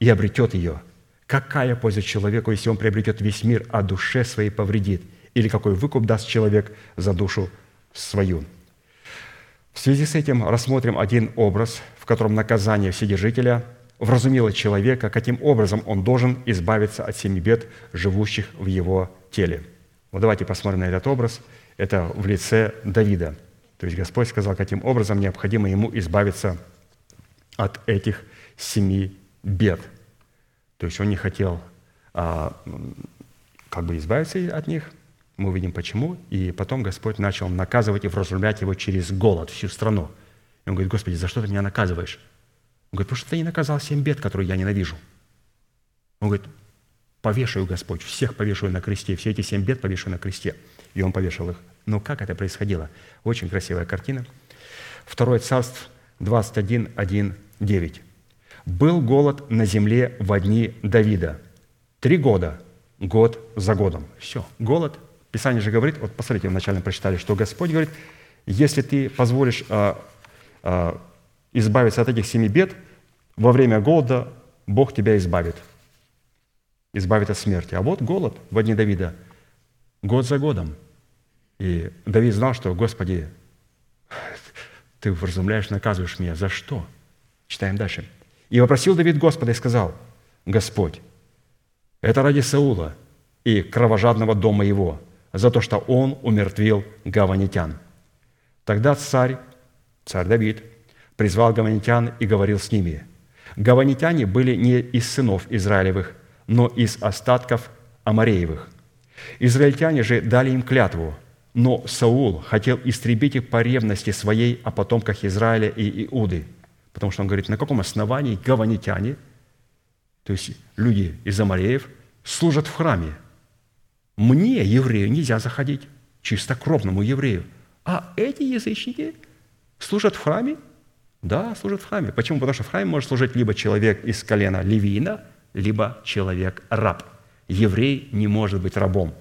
и обретет ее. Какая польза человеку, если он приобретет весь мир, а душе своей повредит? Или какой выкуп даст человек за душу свою? В связи с этим рассмотрим один образ, в котором наказание Вседержителя вразумило человека, каким образом он должен избавиться от семи бед, живущих в его теле. Вот давайте посмотрим на этот образ. Это в лице Давида. То есть Господь сказал, каким образом необходимо ему избавиться от этих семи бед. То есть он не хотел а, как бы избавиться от них. Мы увидим почему. И потом Господь начал наказывать и вразумлять его через голод всю страну. И он говорит, Господи, за что ты меня наказываешь? Он говорит, потому что ты не наказал семь бед, которые я ненавижу. Он говорит, повешаю, Господь, всех повешаю на кресте, все эти семь бед повешаю на кресте. И он повешал их. Но как это происходило? Очень красивая картина. Второе царство 21, 1, 9. «Был голод на земле в дни Давида. Три года, год за годом». Все, голод. Писание же говорит, вот посмотрите, вначале прочитали, что Господь говорит, если ты позволишь а, а, избавиться от этих семи бед, во время голода Бог тебя избавит. Избавит от смерти. А вот голод в дни Давида. Год за годом. И Давид знал, что, Господи, ты вразумляешь, наказываешь меня. За что? Читаем дальше. «И вопросил Давид Господа и сказал, Господь, это ради Саула и кровожадного дома его, за то, что он умертвил гаванитян. Тогда царь, царь Давид, призвал гаванитян и говорил с ними. Гаванитяне были не из сынов Израилевых, но из остатков Амареевых. Израильтяне же дали им клятву, но Саул хотел истребить их по ревности своей о потомках Израиля и Иуды. Потому что он говорит, на каком основании гаванитяне, то есть люди из Амареев, служат в храме. Мне, еврею, нельзя заходить, чистокровному еврею. А эти язычники служат в храме? Да, служат в храме. Почему? Потому что в храме может служить либо человек из колена Левиина, либо человек-раб. Еврей не может быть рабом.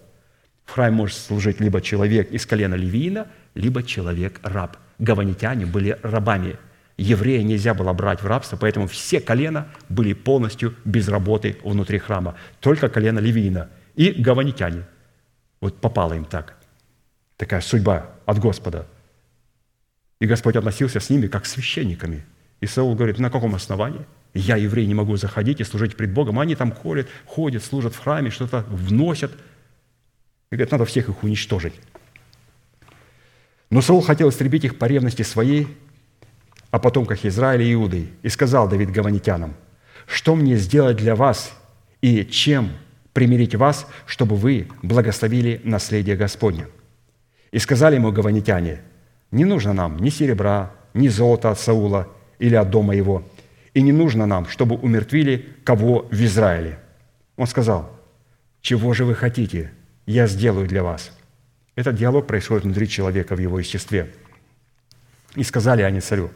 В храме может служить либо человек из колена Левиина, либо человек-раб. Гаванитяне были рабами. Еврея нельзя было брать в рабство, поэтому все колена были полностью без работы внутри храма. Только колено Левиина и гаванитяне. Вот попало им так. Такая судьба от Господа. И Господь относился с ними как с священниками. И Саул говорит, на каком основании? Я, еврей, не могу заходить и служить пред Богом. Они там ходят, ходят, служат в храме, что-то вносят. И говорит, надо всех их уничтожить. Но Саул хотел истребить их по ревности своей, о потомках Израиля и Иуды. И сказал Давид гаванитянам, что мне сделать для вас и чем примирить вас, чтобы вы благословили наследие Господне? И сказали ему гаванитяне, не нужно нам ни серебра, ни золота от Саула или от дома его, и не нужно нам, чтобы умертвили кого в Израиле. Он сказал, чего же вы хотите, я сделаю для вас. Этот диалог происходит внутри человека в его естестве. И сказали они царю,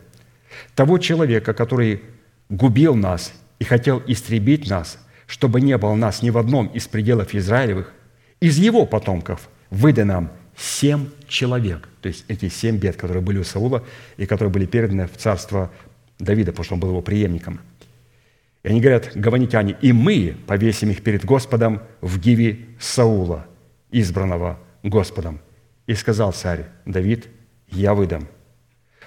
того человека, который губил нас и хотел истребить нас, чтобы не было нас ни в одном из пределов Израилевых, из его потомков выдай нам семь человек. То есть эти семь бед, которые были у Саула и которые были переданы в царство Давида, потому что он был его преемником. И они говорят, гаванитяне, и мы повесим их перед Господом в гиве Саула, избранного Господом. И сказал царь Давид, я выдам.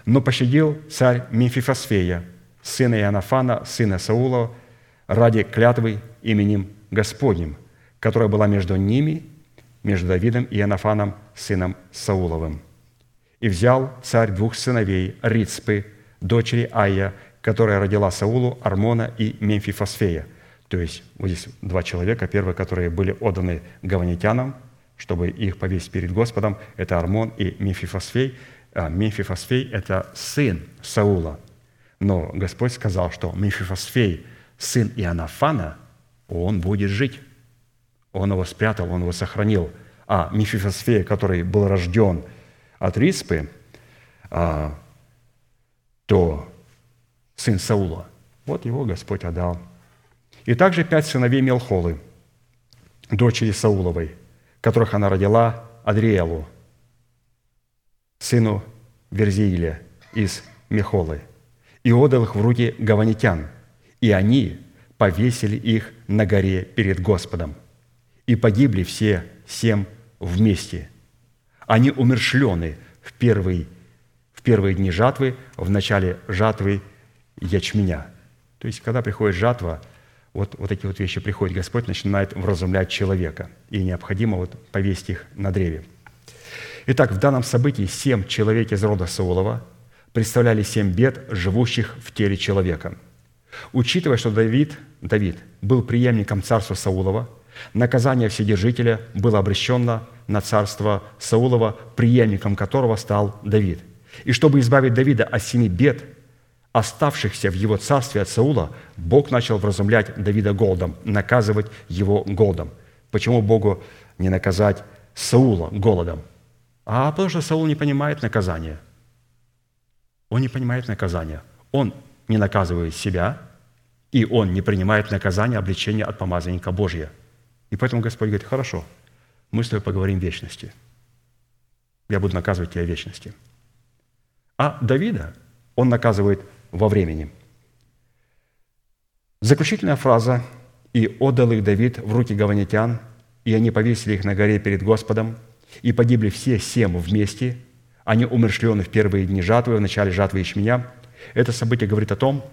Но пощадил царь Мемфифосфея, сына Иоаннафана, сына Саула, ради клятвы именем Господним, которая была между ними, между Давидом и Иоаннафаном, сыном Сауловым. И взял царь двух сыновей Рицпы, дочери Ая, которая родила Саулу Армона и Мемфифосфея. То есть вот здесь два человека, первые, которые были отданы гаванитянам, чтобы их повесить перед Господом, это Армон и Мемфифосфей. А Мемфифосфей – это сын Саула. Но Господь сказал, что Мемфифосфей, сын Иоаннафана, он будет жить. Он его спрятал, он его сохранил. А Мефифосфея, который был рожден от Рицпы, а, то сын Саула, вот его Господь отдал. И также пять сыновей Мелхолы, дочери Сауловой, которых она родила Адриэлу, сыну Верзииля из Мехолы. и отдал их в руки гаванитян, и они повесили их на горе перед Господом. И погибли все семь вместе. Они умершлены в первый в первые дни жатвы, в начале жатвы ячменя. То есть, когда приходит жатва, вот, вот эти вот вещи приходят, Господь начинает вразумлять человека, и необходимо вот повесить их на древе. Итак, в данном событии семь человек из рода Саулова представляли семь бед, живущих в теле человека. Учитывая, что Давид, Давид был преемником царства Саулова, наказание Вседержителя было обращено на царство Саулова, преемником которого стал Давид. И чтобы избавить Давида от семи бед, оставшихся в его царстве от Саула, Бог начал вразумлять Давида голодом, наказывать его голодом. Почему Богу не наказать Саула голодом? А потому что Саул не понимает наказания. Он не понимает наказания. Он не наказывает себя, и он не принимает наказание, обличения от помазанника Божия. И поэтому Господь говорит, хорошо, мы с тобой поговорим в вечности. Я буду наказывать тебя в вечности. А Давида он наказывает во времени. Заключительная фраза «И отдал их Давид в руки гаванитян, и они повесили их на горе перед Господом, и погибли все семь вместе, они умершлены в первые дни жатвы, в начале жатвы ячменя». Это событие говорит о том,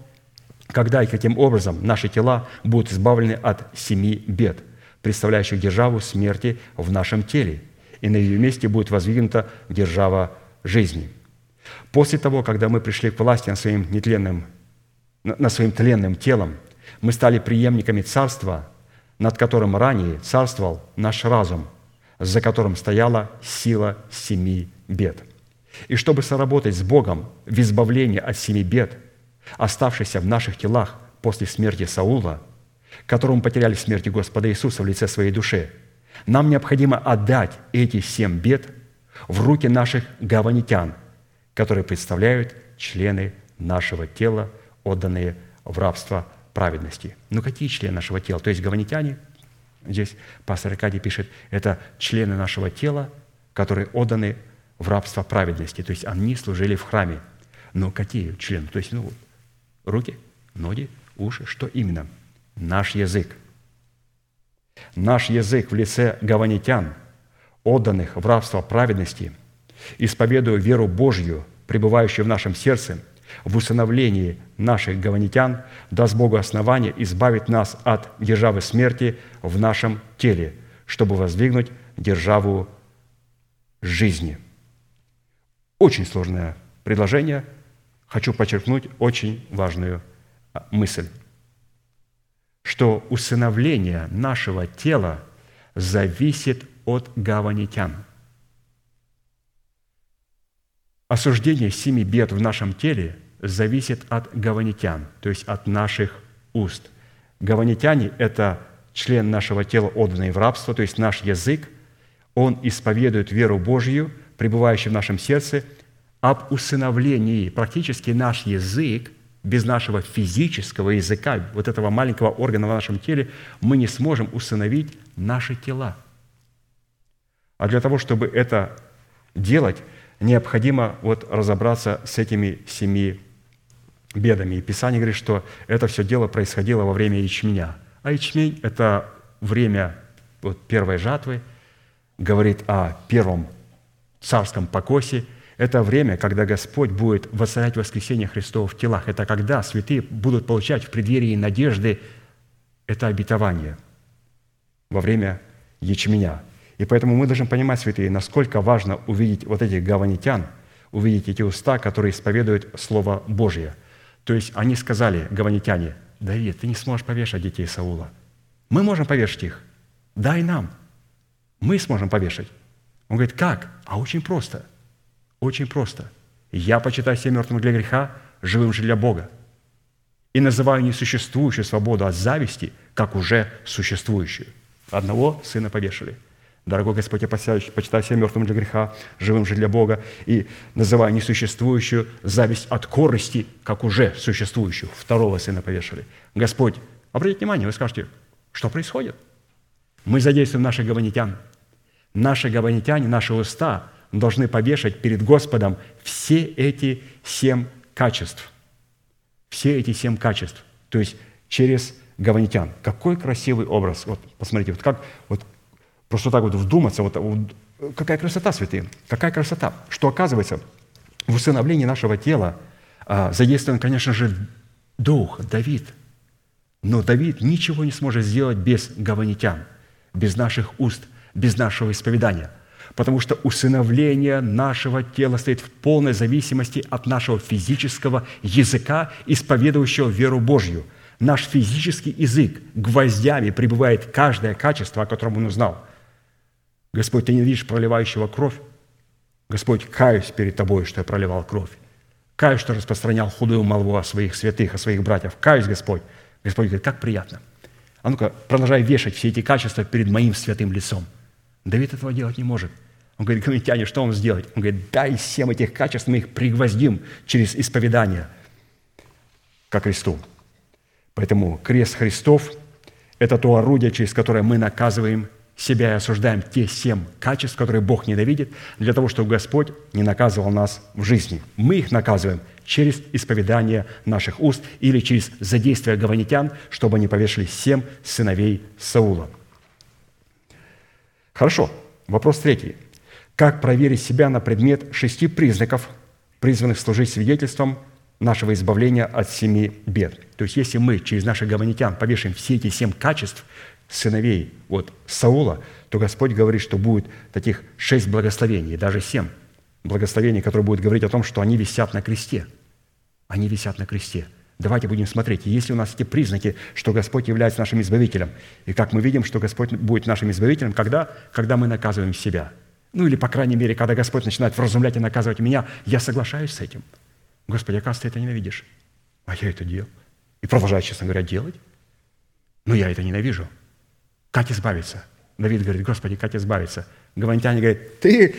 когда и каким образом наши тела будут избавлены от семи бед, представляющих державу смерти в нашем теле, и на ее месте будет воздвигнута держава жизни – После того, когда мы пришли к власти над своим нетленным, над своим тленным телом, мы стали преемниками царства, над которым ранее царствовал наш разум, за которым стояла сила семи бед. И чтобы соработать с Богом в избавлении от семи бед, оставшихся в наших телах после смерти Саула, которому потеряли в смерти Господа Иисуса в лице своей души, нам необходимо отдать эти семь бед в руки наших гаванитян – которые представляют члены нашего тела, отданные в рабство праведности. Ну какие члены нашего тела? То есть гаванитяне, здесь пастор Аркадий пишет, это члены нашего тела, которые отданы в рабство праведности. То есть они служили в храме. Но какие члены? То есть ну, руки, ноги, уши, что именно? Наш язык. Наш язык в лице гаванитян, отданных в рабство праведности – исповедуя веру Божью, пребывающую в нашем сердце, в усыновлении наших гаванитян, даст Богу основание избавить нас от державы смерти в нашем теле, чтобы воздвигнуть державу жизни. Очень сложное предложение. Хочу подчеркнуть очень важную а, мысль, что усыновление нашего тела зависит от гаванитян – осуждение семи бед в нашем теле зависит от гаванитян, то есть от наших уст. Гаванитяне – это член нашего тела, отданный в рабство, то есть наш язык, он исповедует веру Божью, пребывающую в нашем сердце, об усыновлении. Практически наш язык, без нашего физического языка, вот этого маленького органа в нашем теле, мы не сможем усыновить наши тела. А для того, чтобы это делать, необходимо вот разобраться с этими семи бедами. И Писание говорит, что это все дело происходило во время ячменя. А ячмень – это время вот, первой жатвы, говорит о первом царском покосе. Это время, когда Господь будет воцарять воскресение Христова в телах. Это когда святые будут получать в преддверии надежды это обетование во время ячменя – и поэтому мы должны понимать, святые, насколько важно увидеть вот этих гаванитян, увидеть эти уста, которые исповедуют Слово Божье. То есть они сказали, гаванитяне, Давид, ты не сможешь повешать детей Саула. Мы можем повешать их. Дай нам. Мы сможем повешать. Он говорит, как? А очень просто. Очень просто. Я почитаю себя мертвым для греха, живым же для Бога. И называю несуществующую свободу от зависти, как уже существующую. Одного сына повешали – Дорогой Господь, я почитаю себя мертвым для греха, живым же для Бога, и называю несуществующую зависть от корости, как уже существующую. Второго сына повешали. Господь, обратите внимание, вы скажете, что происходит? Мы задействуем наших гаванитян. Наши гаванитяне, наши уста должны повешать перед Господом все эти семь качеств. все эти семь качеств, то есть через гаванитян. Какой красивый образ. Вот посмотрите, вот как, вот просто так вот вдуматься, вот, вот какая красота, святые, какая красота, что оказывается в усыновлении нашего тела а, задействован, конечно же, Дух, Давид. Но Давид ничего не сможет сделать без гаванитян, без наших уст, без нашего исповедания. Потому что усыновление нашего тела стоит в полной зависимости от нашего физического языка, исповедующего веру Божью. Наш физический язык гвоздями прибывает каждое качество, о котором он узнал. Господь, ты не видишь проливающего кровь? Господь, каюсь перед тобой, что я проливал кровь. Каюсь, что распространял худую молву о своих святых, о своих братьях. Каюсь, Господь. Господь говорит, как приятно. А ну-ка, продолжай вешать все эти качества перед моим святым лицом. Давид этого делать не может. Он говорит, гаметяне, что вам сделать? Он говорит, дай семь этих качеств, мы их пригвоздим через исповедание ко кресту. Поэтому крест Христов – это то орудие, через которое мы наказываем себя и осуждаем те семь качеств, которые Бог ненавидит, для того, чтобы Господь не наказывал нас в жизни. Мы их наказываем через исповедание наших уст или через задействие гаванитян, чтобы они повешали семь сыновей Саула. Хорошо. Вопрос третий. Как проверить себя на предмет шести признаков, призванных служить свидетельством нашего избавления от семи бед? То есть, если мы через наших гаванитян повешаем все эти семь качеств, сыновей вот Саула, то Господь говорит, что будет таких шесть благословений, даже семь благословений, которые будут говорить о том, что они висят на кресте. Они висят на кресте. Давайте будем смотреть, есть ли у нас эти признаки, что Господь является нашим избавителем. И как мы видим, что Господь будет нашим избавителем, когда, когда мы наказываем себя. Ну или, по крайней мере, когда Господь начинает вразумлять и наказывать меня, я соглашаюсь с этим. Господи, оказывается, ты это ненавидишь. А я это делал. И продолжаю, честно говоря, делать. Но я это ненавижу. Как избавиться? Давид говорит, Господи, как избавиться? Гавантяне говорят, ты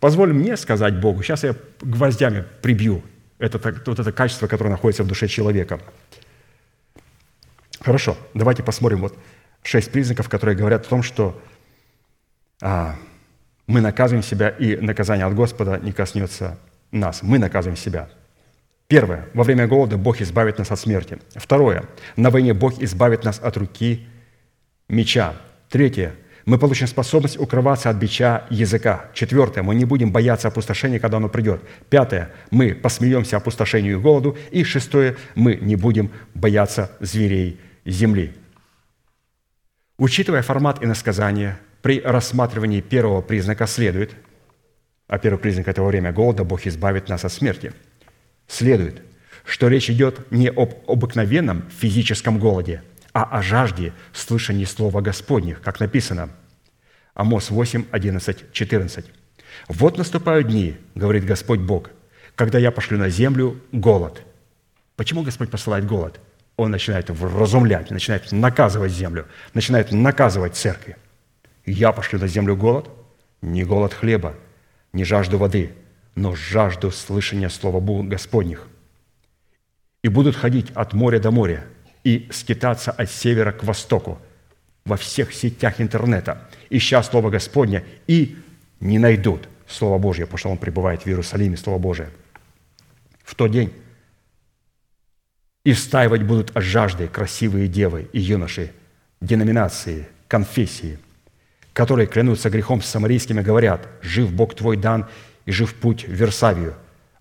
позволь мне сказать Богу, сейчас я гвоздями прибью это, вот это качество, которое находится в душе человека. Хорошо, давайте посмотрим вот шесть признаков, которые говорят о том, что а, мы наказываем себя, и наказание от Господа не коснется нас. Мы наказываем себя. Первое. Во время голода Бог избавит нас от смерти. Второе. На войне Бог избавит нас от руки меча. Третье. Мы получим способность укрываться от бича языка. Четвертое. Мы не будем бояться опустошения, когда оно придет. Пятое. Мы посмеемся опустошению и голоду. И шестое. Мы не будем бояться зверей земли. Учитывая формат иносказания, при рассматривании первого признака следует, а первый признак этого время голода, Бог избавит нас от смерти, следует, что речь идет не об обыкновенном физическом голоде – а о жажде слышания Слова Господних, как написано. Амос 8, 11, 14. «Вот наступают дни, — говорит Господь Бог, — когда я пошлю на землю голод». Почему Господь посылает голод? Он начинает вразумлять, начинает наказывать землю, начинает наказывать церкви. Я пошлю на землю голод, не голод хлеба, не жажду воды, но жажду слышания Слова Господних. И будут ходить от моря до моря, и скитаться от севера к востоку во всех сетях интернета, ища Слово Господня, и не найдут Слово Божье, потому что он пребывает в Иерусалиме, Слово Божие. В тот день истаивать будут от жажды красивые девы и юноши, деноминации, конфессии, которые клянутся грехом с самарийскими, говорят, «Жив Бог твой дан, и жив путь в Версавию».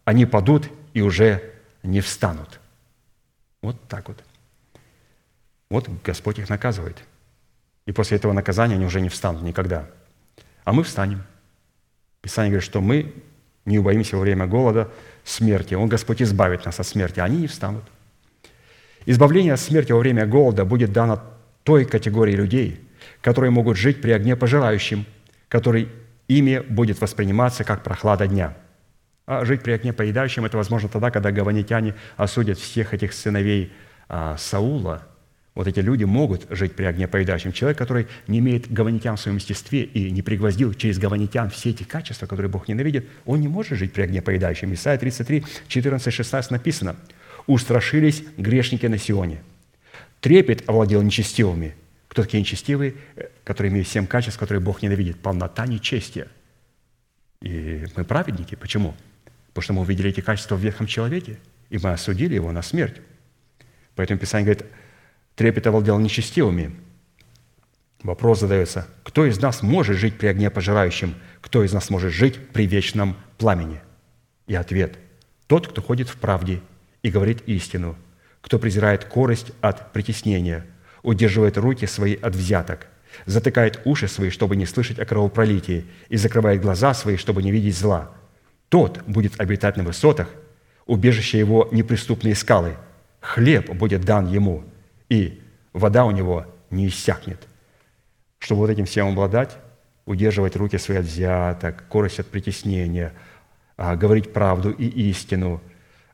Они падут и уже не встанут. Вот так вот. Вот Господь их наказывает. И после этого наказания они уже не встанут никогда. А мы встанем. Писание говорит, что мы не убоимся во время голода смерти. Он, Господь, избавит нас от смерти, а они не встанут. Избавление от смерти во время голода будет дано той категории людей, которые могут жить при огне пожирающим, который ими будет восприниматься как прохлада дня. А жить при огне поедающим – это возможно тогда, когда гаванитяне осудят всех этих сыновей а, Саула – вот эти люди могут жить при огне поедающем. Человек, который не имеет гаванитян в своем естестве и не пригвоздил через гаванитян все эти качества, которые Бог ненавидит, он не может жить при огне поедающем. Исайя 33, 14, 16 написано. «Устрашились грешники на Сионе. Трепет овладел нечестивыми». Кто такие нечестивые? Которые имеют семь качеств, которые Бог ненавидит. Полнота нечестия. И мы праведники. Почему? Потому что мы увидели эти качества в ветхом человеке, и мы осудили его на смерть. Поэтому Писание говорит, трепет овладел нечестивыми. Вопрос задается, кто из нас может жить при огне пожирающем? Кто из нас может жить при вечном пламени? И ответ – тот, кто ходит в правде и говорит истину, кто презирает корость от притеснения, удерживает руки свои от взяток, затыкает уши свои, чтобы не слышать о кровопролитии, и закрывает глаза свои, чтобы не видеть зла. Тот будет обитать на высотах, убежище его неприступные скалы. Хлеб будет дан ему, и вода у него не иссякнет. Чтобы вот этим всем обладать, удерживать руки свои от взяток, корость от притеснения, а, говорить правду и истину,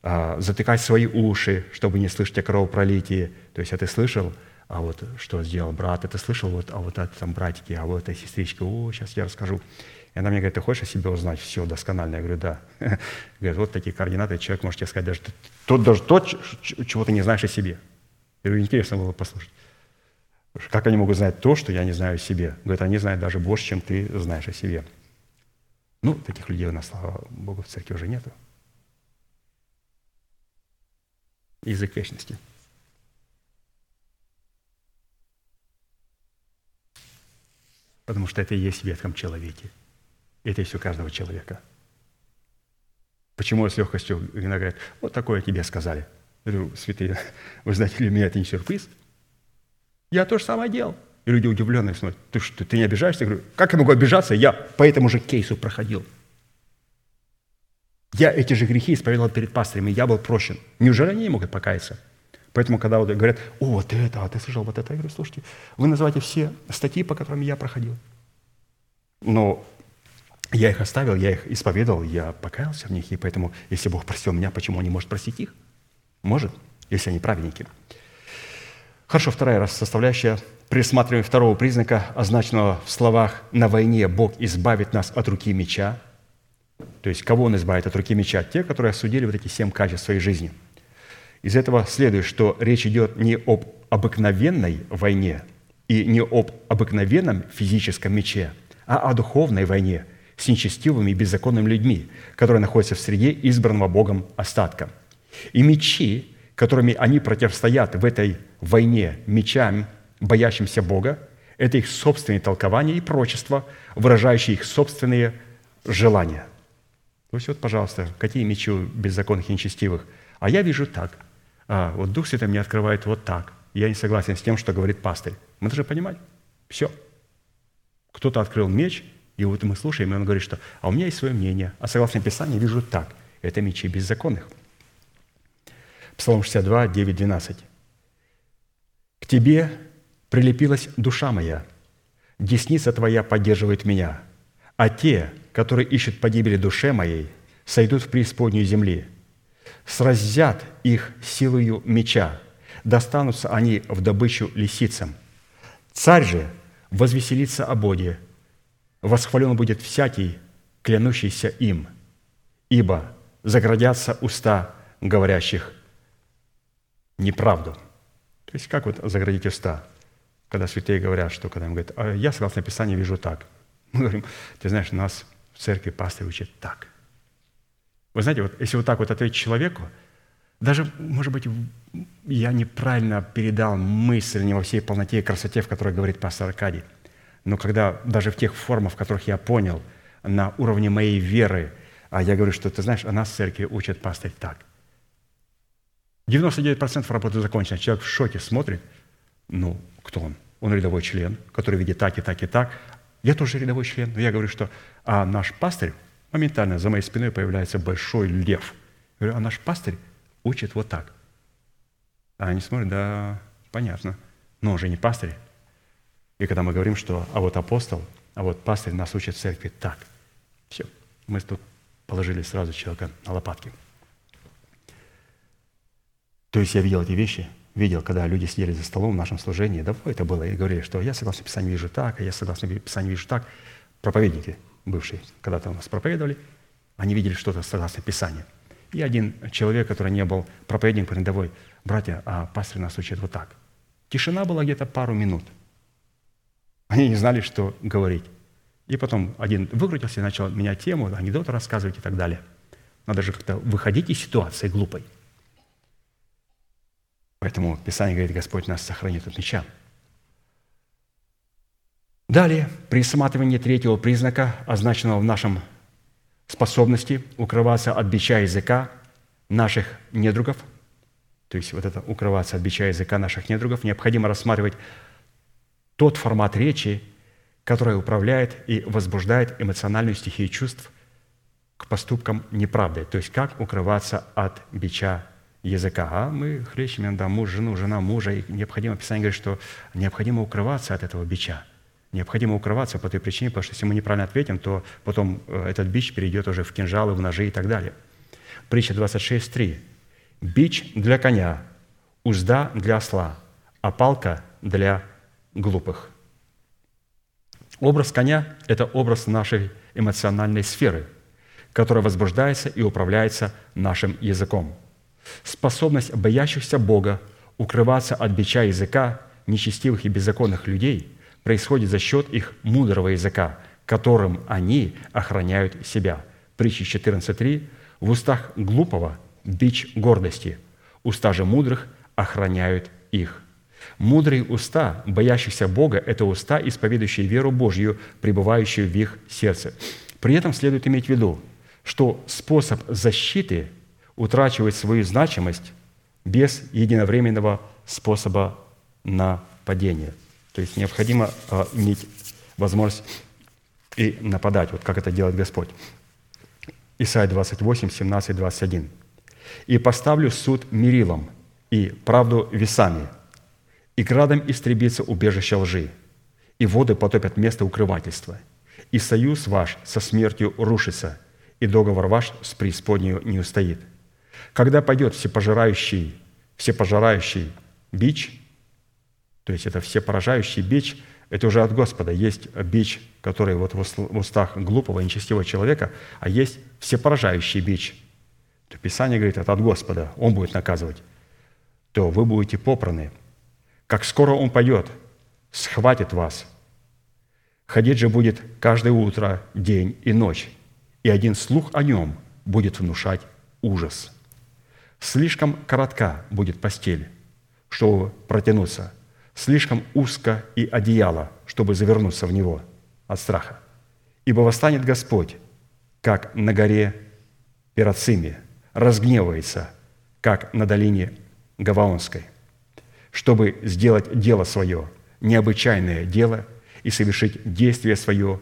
а, затыкать свои уши, чтобы не слышать о кровопролитии. То есть, а ты слышал, а вот что сделал брат, это слышал, вот, а вот это там братики, а вот эта сестричка, о, сейчас я расскажу. И она мне говорит, ты хочешь о себе узнать все досконально? Я говорю, да. *laughs* Говорит, вот такие координаты, человек может тебе сказать даже то, даже то, чего ты не знаешь о себе. Я говорю, интересно было послушать. Как они могут знать то, что я не знаю о себе? Говорит, они знают даже больше, чем ты знаешь о себе. Ну, таких людей у нас, слава Богу, в церкви уже нету. Язык вечности. Потому что это и есть в ветхом человеке. Это есть у каждого человека. Почему с легкостью иногда говорят, вот такое тебе сказали. Я говорю, святые, вы знаете, для меня это не сюрприз. Я то же самое делал. И люди удивленные смотрят, ты что, ты не обижаешься? Я говорю, как я могу обижаться? Я по этому же кейсу проходил. Я эти же грехи исповедовал перед пастырем, и я был прощен. Неужели они не могут покаяться? Поэтому, когда вот говорят, о, вот это, а ты слышал вот это, я говорю, слушайте, вы называете все статьи, по которым я проходил. Но я их оставил, я их исповедовал, я покаялся в них, и поэтому, если Бог простил меня, почему Он не может простить их? Может, если они праведники. Хорошо, вторая раз составляющая. При рассматривании второго признака, означенного в словах «на войне Бог избавит нас от руки меча», то есть кого Он избавит от руки меча? Те, которые осудили вот эти семь качеств своей жизни – из этого следует, что речь идет не об обыкновенной войне и не об обыкновенном физическом мече, а о духовной войне с нечестивыми и беззаконными людьми, которые находятся в среде избранного Богом остатка. И мечи, которыми они противостоят в этой войне мечам, боящимся Бога, это их собственные толкования и прочество, выражающие их собственные желания. То есть вот, пожалуйста, какие мечи беззаконных и нечестивых? А я вижу так – а, вот Дух Святой мне открывает вот так. Я не согласен с тем, что говорит пастырь. Мы должны понимать. Все. Кто-то открыл меч, и вот мы слушаем, и он говорит, что «а у меня есть свое мнение, а согласно Писанию вижу так». Это мечи беззаконных. Псалом 62, 9, 12. «К тебе прилепилась душа моя, десница твоя поддерживает меня, а те, которые ищут погибели душе моей, сойдут в преисподнюю земли сразят их силою меча, достанутся они в добычу лисицам. Царь же возвеселится о Боге, восхвален будет всякий, клянущийся им, ибо заградятся уста говорящих неправду. То есть как вот заградить уста? Когда святые говорят, что когда им говорят, а я согласно Писанию вижу так. Мы говорим, ты знаешь, нас в церкви пастор учит так. Вы знаете, вот если вот так вот ответить человеку, даже, может быть, я неправильно передал мысль не во всей полноте и красоте, в которой говорит пастор Аркадий, но когда даже в тех формах, в которых я понял, на уровне моей веры, а я говорю, что ты знаешь, а нас в церкви учат пастырь так. 99% работы закончено. Человек в шоке смотрит, ну, кто он? Он рядовой член, который видит так и так и так. Я тоже рядовой член, но я говорю, что а наш пастырь Моментально за моей спиной появляется большой лев. Я говорю, а наш пастырь учит вот так. А они смотрят, да, понятно. Но он же не пастырь. И когда мы говорим, что а вот апостол, а вот пастырь нас учит в церкви так. Все. Мы тут положили сразу человека на лопатки. То есть я видел эти вещи, видел, когда люди сидели за столом в нашем служении, давно это было, и говорили, что я согласно Писанию вижу так, а я согласно Писанию вижу так. Проповедники – бывшие, когда-то у нас проповедовали, они видели что-то согласно Писанию. И один человек, который не был проповедником, рядовой, братья, а пастор нас учит вот так. Тишина была где-то пару минут. Они не знали, что говорить. И потом один выкрутился и начал менять тему, анекдоты рассказывать и так далее. Надо же как-то выходить из ситуации глупой. Поэтому Писание говорит, Господь нас сохранит от меча. Далее, при рассматривании третьего признака, означенного в нашем способности укрываться от бича языка наших недругов, то есть вот это укрываться от бича языка наших недругов, необходимо рассматривать тот формат речи, который управляет и возбуждает эмоциональную стихию чувств к поступкам неправды. То есть как укрываться от бича языка. А мы хлещем иногда муж, жену, жена мужа, и необходимо, Писание говорит, что необходимо укрываться от этого бича. Необходимо укрываться по той причине, потому что если мы неправильно ответим, то потом э, этот бич перейдет уже в кинжалы, в ножи и так далее. Притча 26.3. «Бич для коня, узда для осла, а палка для глупых». Образ коня – это образ нашей эмоциональной сферы, которая возбуждается и управляется нашим языком. Способность боящихся Бога укрываться от бича языка нечестивых и беззаконных людей происходит за счет их мудрого языка, которым они охраняют себя. Притча 14.3 «В устах глупого бич гордости, уста же мудрых охраняют их». Мудрые уста, боящихся Бога, это уста, исповедующие веру Божью, пребывающую в их сердце. При этом следует иметь в виду, что способ защиты утрачивает свою значимость без единовременного способа нападения. То есть необходимо а, иметь возможность и нападать, вот как это делает Господь. Исайя 28, 17, 21. «И поставлю суд мерилом, и правду весами, и градом истребится убежище лжи, и воды потопят место укрывательства, и союз ваш со смертью рушится, и договор ваш с преисподнею не устоит. Когда пойдет всепожирающий, всепожирающий бич, то есть это всепоражающий бич, это уже от Господа. Есть бич, который вот в устах глупого и нечестивого человека, а есть всепоражающий бич. То Писание говорит, это от Господа, Он будет наказывать. То вы будете попраны – как скоро он пойдет, схватит вас. Ходить же будет каждое утро, день и ночь, и один слух о нем будет внушать ужас. Слишком коротка будет постель, чтобы протянуться, слишком узко и одеяло, чтобы завернуться в него от страха. Ибо восстанет Господь, как на горе Перацими, разгневается, как на долине Гаваонской чтобы сделать дело свое, необычайное дело, и совершить действие свое,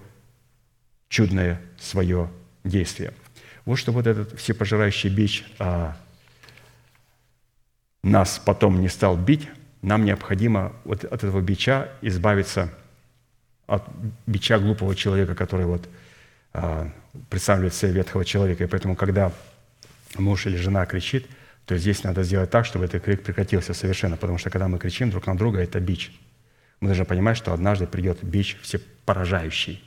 чудное свое действие. Вот что вот этот всепожирающий бич а, нас потом не стал бить, нам необходимо вот от этого бича избавиться от бича глупого человека, который вот а, представляет себе ветхого человека. И поэтому, когда муж или жена кричит – то здесь надо сделать так, чтобы этот крик прекратился совершенно, потому что когда мы кричим друг на друга, это бич. Мы должны понимать, что однажды придет бич всепоражающий.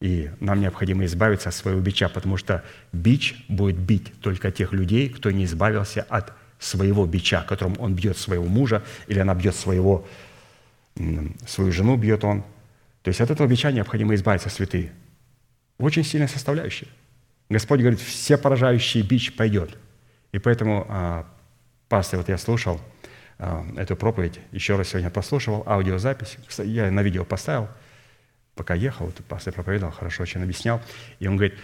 И нам необходимо избавиться от своего бича, потому что бич будет бить только тех людей, кто не избавился от своего бича, которым он бьет своего мужа, или она бьет своего, свою жену бьет он. То есть от этого бича необходимо избавиться, святые. Очень сильная составляющая. Господь говорит, все поражающий бич пойдет – и поэтому, а, пастор, вот я слушал а, эту проповедь, еще раз сегодня послушал, аудиозапись, я на видео поставил, пока ехал, вот пастор проповедовал, хорошо очень объяснял, и он говорит,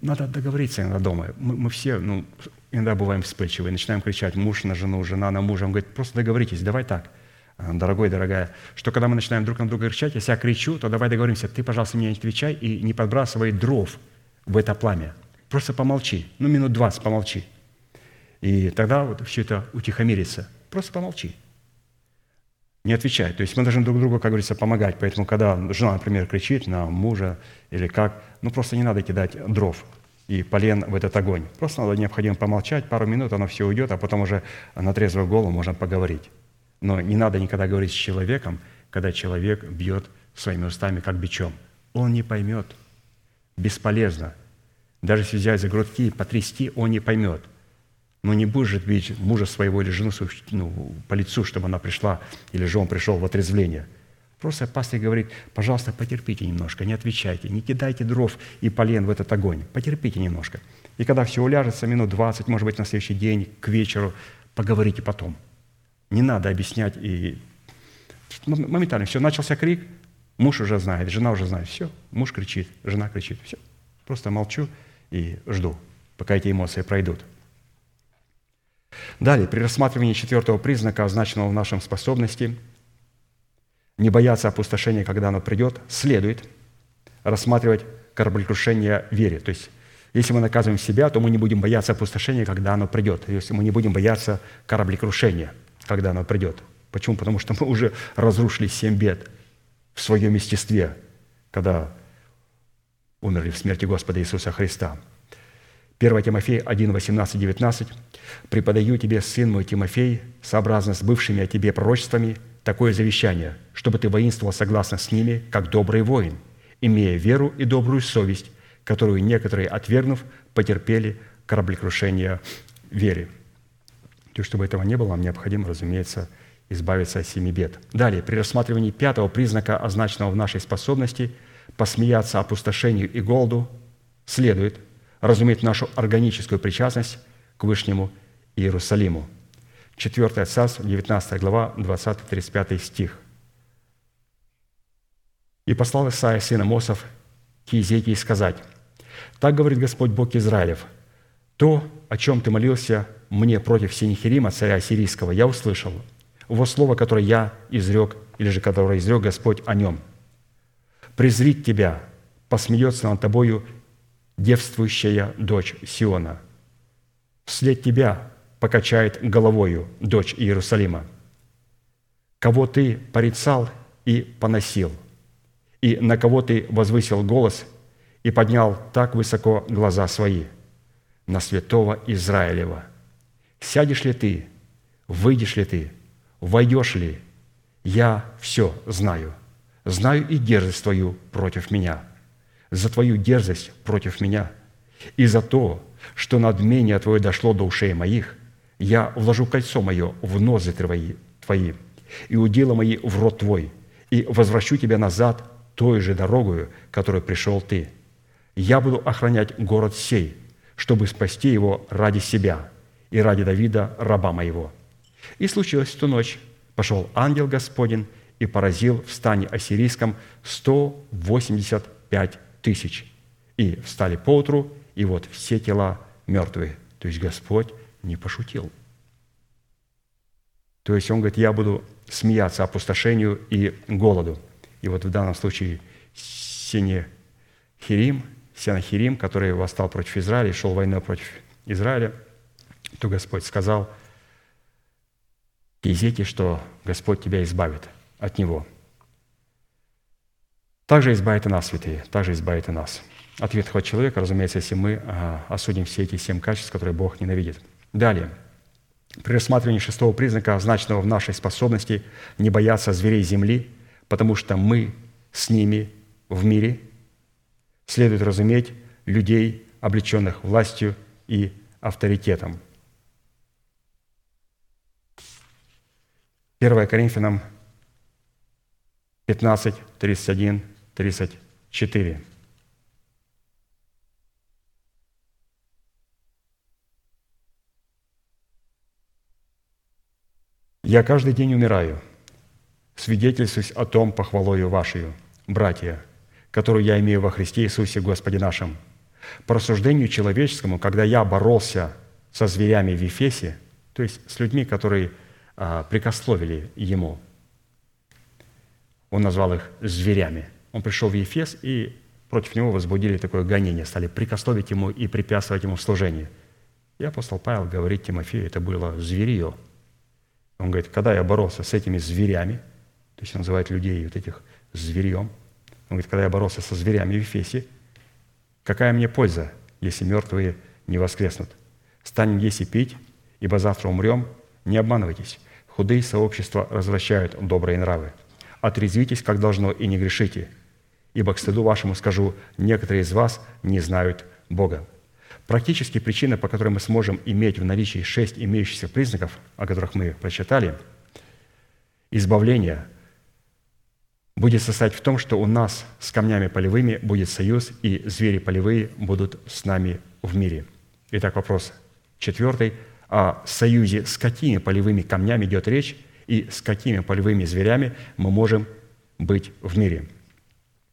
надо договориться иногда дома. Мы, мы все, ну, иногда бываем вспыльчивые, начинаем кричать муж на жену, жена на мужа. Он говорит, просто договоритесь, давай так, а, дорогой, дорогая, что когда мы начинаем друг на друга кричать, если я кричу, то давай договоримся, ты, пожалуйста, мне не отвечай и не подбрасывай дров в это пламя. Просто помолчи, ну, минут 20 помолчи. И тогда вот все это утихомирится. Просто помолчи. Не отвечай. То есть мы должны друг другу, как говорится, помогать. Поэтому, когда жена, например, кричит на мужа или как, ну просто не надо кидать дров и полен в этот огонь. Просто надо необходимо помолчать, пару минут, оно все уйдет, а потом уже на трезвую голову можно поговорить. Но не надо никогда говорить с человеком, когда человек бьет своими устами, как бичом. Он не поймет. Бесполезно. Даже если взять за грудки и потрясти, он не поймет – но не будешь же бить мужа своего или жену ну, по лицу, чтобы она пришла, или же он пришел в отрезвление. Просто пастор говорит, пожалуйста, потерпите немножко, не отвечайте, не кидайте дров и полен в этот огонь. Потерпите немножко. И когда все уляжется, минут 20, может быть, на следующий день, к вечеру, поговорите потом. Не надо объяснять и Мом- моментально все. Начался крик, муж уже знает, жена уже знает. Все, муж кричит, жена кричит. Все. Просто молчу и жду, пока эти эмоции пройдут. Далее, при рассматривании четвертого признака, означенного в нашем способности, не бояться опустошения, когда оно придет, следует рассматривать кораблекрушение вере. То есть, если мы наказываем себя, то мы не будем бояться опустошения, когда оно придет. Если мы не будем бояться кораблекрушения, когда оно придет. Почему? Потому что мы уже разрушили семь бед в своем естестве, когда умерли в смерти Господа Иисуса Христа. 1 Тимофей 1, 18, 19. «Преподаю тебе, сын мой Тимофей, сообразно с бывшими о тебе пророчествами, такое завещание, чтобы ты воинствовал согласно с ними, как добрый воин, имея веру и добрую совесть, которую некоторые, отвергнув, потерпели кораблекрушение вере». То чтобы этого не было, нам необходимо, разумеется, избавиться от семи бед. Далее, при рассматривании пятого признака, означенного в нашей способности, посмеяться опустошению и голоду, следует разуметь нашу органическую причастность к Вышнему Иерусалиму. 4 Царств, 19 глава, 20-35 стих. «И послал Исаия, сын Амосов, к Иезекии сказать, «Так говорит Господь Бог Израилев, то, о чем ты молился мне против Синихирима, царя сирийского, я услышал, его слово, которое я изрек, или же которое изрек Господь о нем. Презрит тебя, посмеется над тобою девствующая дочь Сиона. Вслед тебя покачает головою дочь Иерусалима. Кого ты порицал и поносил, и на кого ты возвысил голос и поднял так высоко глаза свои, на святого Израилева. Сядешь ли ты, выйдешь ли ты, войдешь ли, я все знаю. Знаю и дерзость твою против меня, за твою дерзость против меня, и за то, что надмение твое дошло до ушей моих, я вложу кольцо мое в нозы твои, твои и удила мои в рот твой, и возвращу тебя назад той же дорогою, которой пришел ты. Я буду охранять город сей, чтобы спасти его ради себя и ради Давида, раба моего». И случилось в ту ночь, пошел ангел Господень и поразил в стане ассирийском 185 тысяч. И встали поутру, и вот все тела мертвые. То есть Господь не пошутил. То есть Он говорит, я буду смеяться опустошению и голоду. И вот в данном случае Сенехирим, Сенахирим, который восстал против Израиля, и шел войной против Израиля, то Господь сказал – Езеки, что Господь тебя избавит от него. Также избавит и нас, святые, также избавит и нас. От ветхого человека, разумеется, если мы а, осудим все эти семь качеств, которые Бог ненавидит. Далее. При рассматривании шестого признака, означенного в нашей способности не бояться зверей земли, потому что мы с ними в мире, следует разуметь людей, облеченных властью и авторитетом – 1 Коринфянам 15, 31, 34. «Я каждый день умираю, свидетельствуюсь о том похвалою вашей, братья, которую я имею во Христе Иисусе Господе нашим. По рассуждению человеческому, когда я боролся со зверями в Ефесе, то есть с людьми, которые – а, прикословили ему. Он назвал их зверями. Он пришел в Ефес, и против него возбудили такое гонение, стали прикословить ему и препятствовать ему в служении. И апостол Павел говорит Тимофею, это было зверье. Он говорит, когда я боролся с этими зверями, то есть он называет людей вот этих зверьем, он говорит, когда я боролся со зверями в Ефесе, какая мне польза, если мертвые не воскреснут? Станем есть и пить, ибо завтра умрем, не обманывайтесь. Худые сообщества развращают добрые нравы. Отрезвитесь, как должно, и не грешите. Ибо к стыду вашему скажу, некоторые из вас не знают Бога. Практически причина, по которой мы сможем иметь в наличии шесть имеющихся признаков, о которых мы прочитали, избавление будет состоять в том, что у нас с камнями полевыми будет союз, и звери полевые будут с нами в мире. Итак, вопрос четвертый – о союзе с какими полевыми камнями идет речь и с какими полевыми зверями мы можем быть в мире.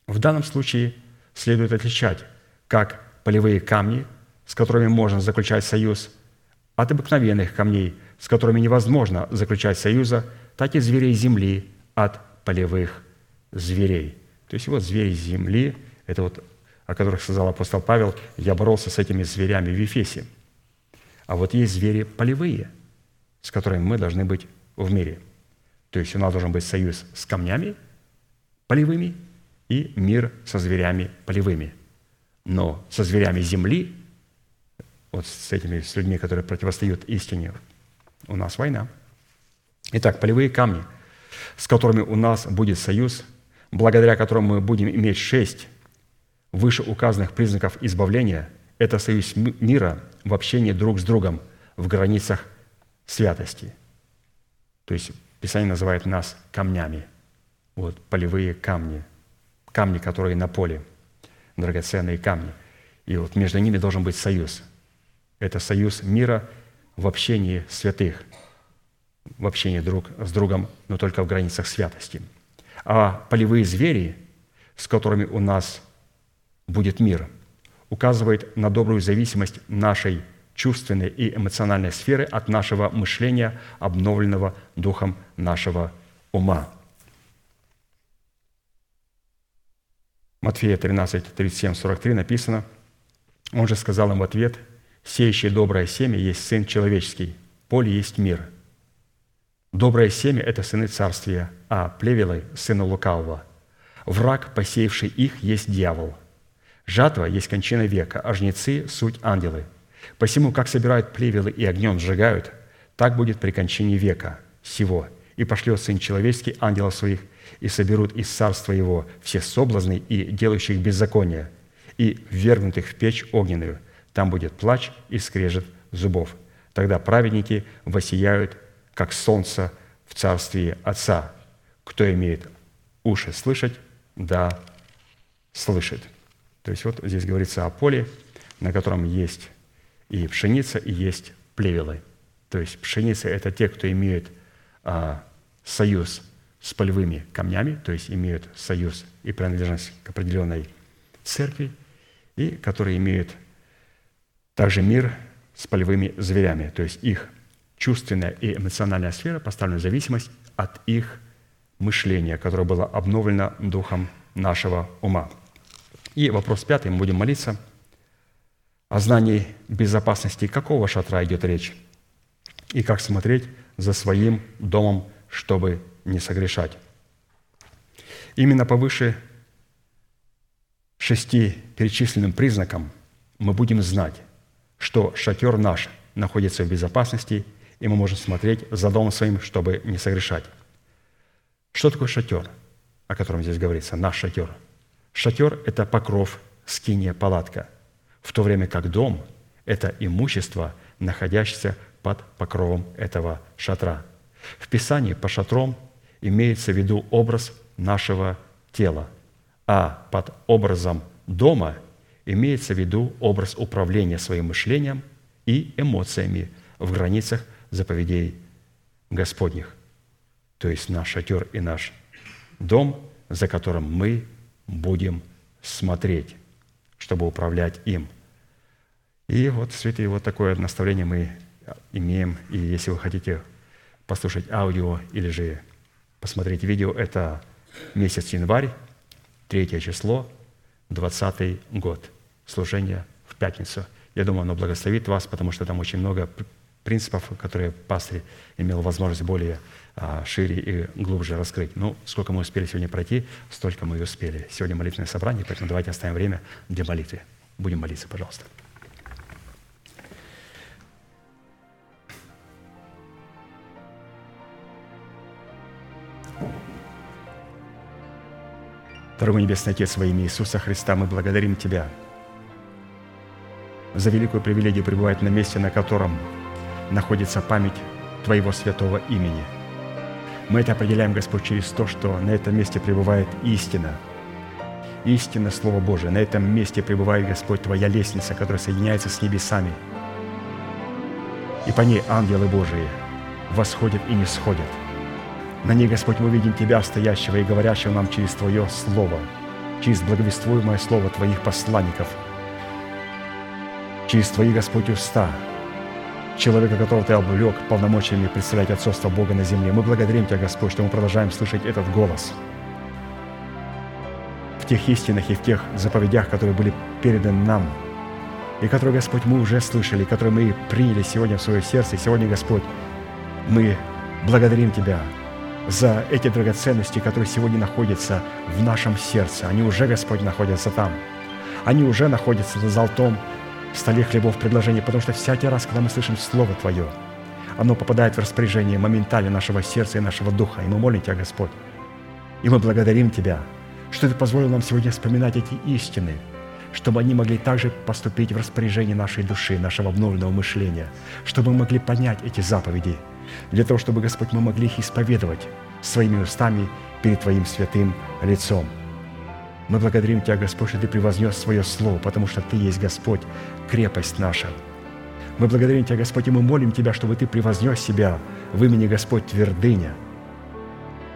В данном случае следует отличать как полевые камни, с которыми можно заключать союз, от обыкновенных камней, с которыми невозможно заключать союза, так и зверей земли от полевых зверей. То есть вот звери земли, это вот о которых сказал апостол Павел, я боролся с этими зверями в Ефесе. А вот есть звери полевые, с которыми мы должны быть в мире. То есть у нас должен быть союз с камнями полевыми и мир со зверями полевыми. Но со зверями земли, вот с этими с людьми, которые противостоят истине, у нас война. Итак, полевые камни, с которыми у нас будет союз, благодаря которому мы будем иметь шесть вышеуказанных признаков избавления – это союз мира в общении друг с другом в границах святости. То есть Писание называет нас камнями. Вот полевые камни, камни, которые на поле, драгоценные камни. И вот между ними должен быть союз. Это союз мира в общении святых, в общении друг с другом, но только в границах святости. А полевые звери, с которыми у нас будет мир, указывает на добрую зависимость нашей чувственной и эмоциональной сферы от нашего мышления, обновленного духом нашего ума. Матфея 13, 37, 43 написано, «Он же сказал им в ответ, «Сеющий доброе семя есть Сын Человеческий, поле есть мир. Доброе семя – это сыны царствия, а плевелы – сыны лукавого. Враг, посеявший их, есть дьявол. Жатва есть кончина века, а жнецы – суть ангелы. Посему, как собирают плевелы и огнем сжигают, так будет при кончине века сего. И пошлет Сын Человеческий ангелов своих, и соберут из царства Его все соблазны и делающих беззаконие, и ввергнутых в печь огненную. Там будет плач и скрежет зубов. Тогда праведники воссияют, как солнце в царстве Отца. Кто имеет уши слышать, да слышит. То есть вот здесь говорится о поле, на котором есть и пшеница, и есть плевелы. То есть пшеница – это те, кто имеет а, союз с полевыми камнями, то есть имеют союз и принадлежность к определенной церкви, и которые имеют также мир с полевыми зверями, то есть их чувственная и эмоциональная сфера поставлена в зависимость от их мышления, которое было обновлено духом нашего ума. И вопрос пятый, мы будем молиться о знании безопасности. Какого шатра идет речь, и как смотреть за своим домом, чтобы не согрешать. Именно по выше шести перечисленным признакам мы будем знать, что шатер наш находится в безопасности, и мы можем смотреть за домом своим, чтобы не согрешать. Что такое шатер, о котором здесь говорится? Наш шатер. Шатер – это покров, скиния, палатка, в то время как дом – это имущество, находящееся под покровом этого шатра. В Писании по шатром имеется в виду образ нашего тела, а под образом дома имеется в виду образ управления своим мышлением и эмоциями в границах заповедей Господних. То есть наш шатер и наш дом, за которым мы будем смотреть, чтобы управлять им. И вот, святые, вот такое наставление мы имеем. И если вы хотите послушать аудио или же посмотреть видео, это месяц январь, третье число, 20 год, служение в пятницу. Я думаю, оно благословит вас, потому что там очень много принципов, которые пастырь имел возможность более а, шире и глубже раскрыть. Ну, сколько мы успели сегодня пройти, столько мы и успели. Сегодня молитвенное собрание, поэтому давайте оставим время для молитвы. Будем молиться, пожалуйста. Дорогой Небесный Отец, во имя Иисуса Христа, мы благодарим Тебя за великую привилегию пребывать на месте, на котором находится память Твоего святого имени. Мы это определяем, Господь, через то, что на этом месте пребывает истина. Истина Слова Божия. На этом месте пребывает, Господь, Твоя лестница, которая соединяется с небесами. и по ней ангелы Божии восходят и не сходят. На ней, Господь, мы видим Тебя, стоящего и говорящего нам через Твое Слово, через благовествуемое Слово Твоих посланников, через Твои, Господь, уста, человека, которого Ты облег полномочиями представлять отцовство Бога на земле. Мы благодарим Тебя, Господь, что мы продолжаем слышать этот голос в тех истинах и в тех заповедях, которые были переданы нам, и которые, Господь, мы уже слышали, которые мы приняли сегодня в свое сердце. И сегодня, Господь, мы благодарим Тебя за эти драгоценности, которые сегодня находятся в нашем сердце. Они уже, Господь, находятся там. Они уже находятся на золотом столе хлебов предложений, потому что всякий раз, когда мы слышим Слово Твое, оно попадает в распоряжение моментально нашего сердца и нашего духа. И мы молим Тебя, Господь. И мы благодарим Тебя, что Ты позволил нам сегодня вспоминать эти истины, чтобы они могли также поступить в распоряжение нашей души, нашего обновленного мышления, чтобы мы могли понять эти заповеди, для того, чтобы, Господь, мы могли их исповедовать своими устами перед Твоим святым лицом. Мы благодарим Тебя, Господь, что Ты превознес свое Слово, потому что Ты есть Господь, крепость наша. Мы благодарим Тебя, Господь, и мы молим Тебя, чтобы Ты превознес себя в имени Господь твердыня,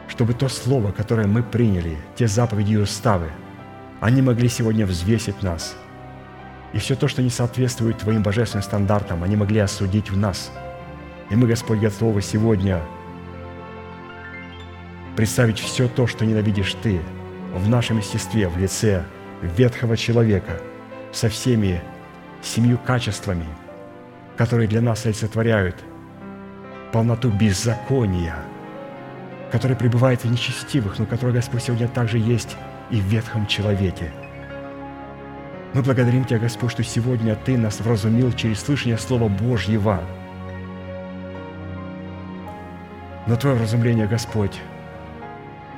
чтобы то Слово, которое мы приняли, те заповеди и уставы, они могли сегодня взвесить нас. И все то, что не соответствует Твоим божественным стандартам, они могли осудить в нас. И мы, Господь, готовы сегодня представить все то, что ненавидишь Ты в нашем естестве, в лице ветхого человека, со всеми семью качествами, которые для нас олицетворяют полноту беззакония, который пребывает в нечестивых, но который, Господь, сегодня также есть и в ветхом человеке. Мы благодарим Тебя, Господь, что сегодня Ты нас вразумил через слышание Слова Божьего. Но Твое вразумление, Господь,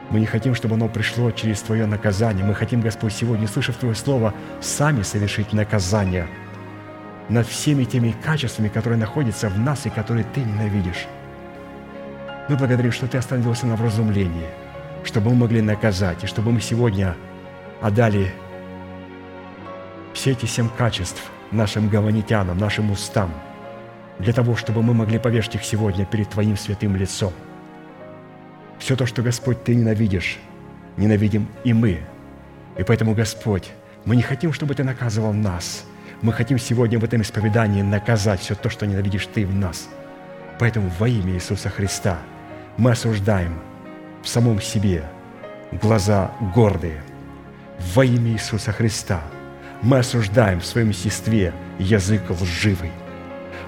мы не хотим, чтобы оно пришло через Твое наказание. Мы хотим, Господь, сегодня, слышав Твое Слово, сами совершить наказание над всеми теми качествами, которые находятся в нас и которые Ты ненавидишь. Мы благодарим, что Ты остановился на вразумлении, чтобы мы могли наказать, и чтобы мы сегодня отдали все эти семь качеств нашим гаванитянам, нашим устам, для того, чтобы мы могли повешать их сегодня перед Твоим святым лицом – все то, что, Господь, Ты ненавидишь, ненавидим и мы. И поэтому, Господь, мы не хотим, чтобы Ты наказывал нас. Мы хотим сегодня в этом исповедании наказать все то, что ненавидишь Ты в нас. Поэтому во имя Иисуса Христа мы осуждаем в самом себе глаза гордые. Во имя Иисуса Христа мы осуждаем в своем естестве язык лживый.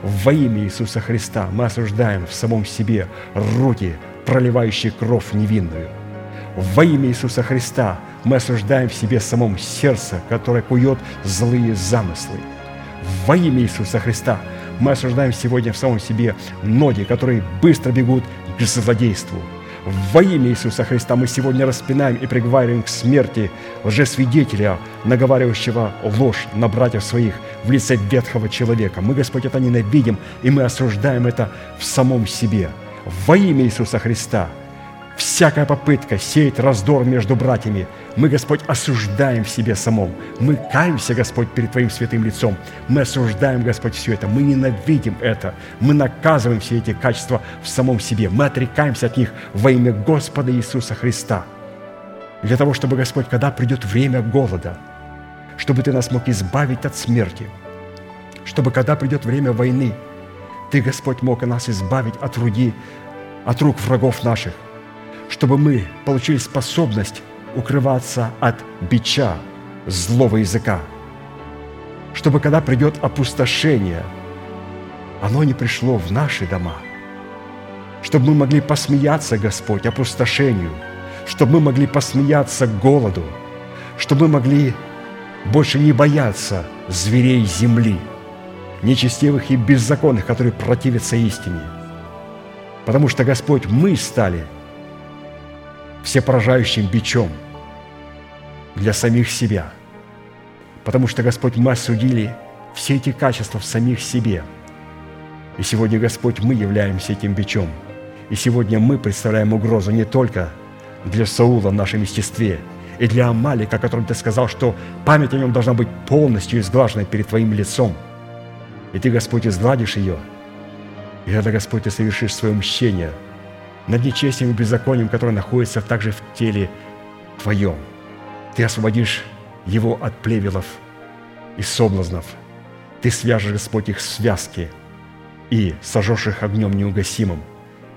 Во имя Иисуса Христа мы осуждаем в самом себе руки, проливающие кровь невинную. Во имя Иисуса Христа мы осуждаем в себе самом сердце, которое кует злые замыслы. Во имя Иисуса Христа мы осуждаем сегодня в самом себе ноги, которые быстро бегут к злодейству. Во имя Иисуса Христа мы сегодня распинаем и приговариваем к смерти лжесвидетеля, наговаривающего ложь на братьев своих в лице ветхого человека. Мы, Господь, это ненавидим, и мы осуждаем это в самом себе – во имя Иисуса Христа. Всякая попытка сеять раздор между братьями, мы, Господь, осуждаем в себе самом. Мы каемся, Господь, перед Твоим святым лицом. Мы осуждаем, Господь, все это. Мы ненавидим это. Мы наказываем все эти качества в самом себе. Мы отрекаемся от них во имя Господа Иисуса Христа. Для того, чтобы, Господь, когда придет время голода, чтобы Ты нас мог избавить от смерти, чтобы, когда придет время войны, Ты, Господь, мог нас избавить от руки от рук врагов наших, чтобы мы получили способность укрываться от бича злого языка, чтобы когда придет опустошение, оно не пришло в наши дома, чтобы мы могли посмеяться, Господь, опустошению, чтобы мы могли посмеяться голоду, чтобы мы могли больше не бояться зверей земли, нечестивых и беззаконных, которые противятся истине – Потому что, Господь, мы стали всепоражающим бичом для самих себя. Потому что, Господь, мы осудили все эти качества в самих себе. И сегодня, Господь, мы являемся этим бичом. И сегодня мы представляем угрозу не только для Саула в нашем естестве, и для Амалика, о котором ты сказал, что память о нем должна быть полностью изглажена перед Твоим лицом. И Ты, Господь, изгладишь ее – И тогда, Господь, Ты совершишь свое мщение над нечестием и беззаконием, которое находится также в теле Твоем. Ты освободишь его от плевелов и соблазнов. Ты свяжешь, Господь, их связки и сожжешь их огнем неугасимым.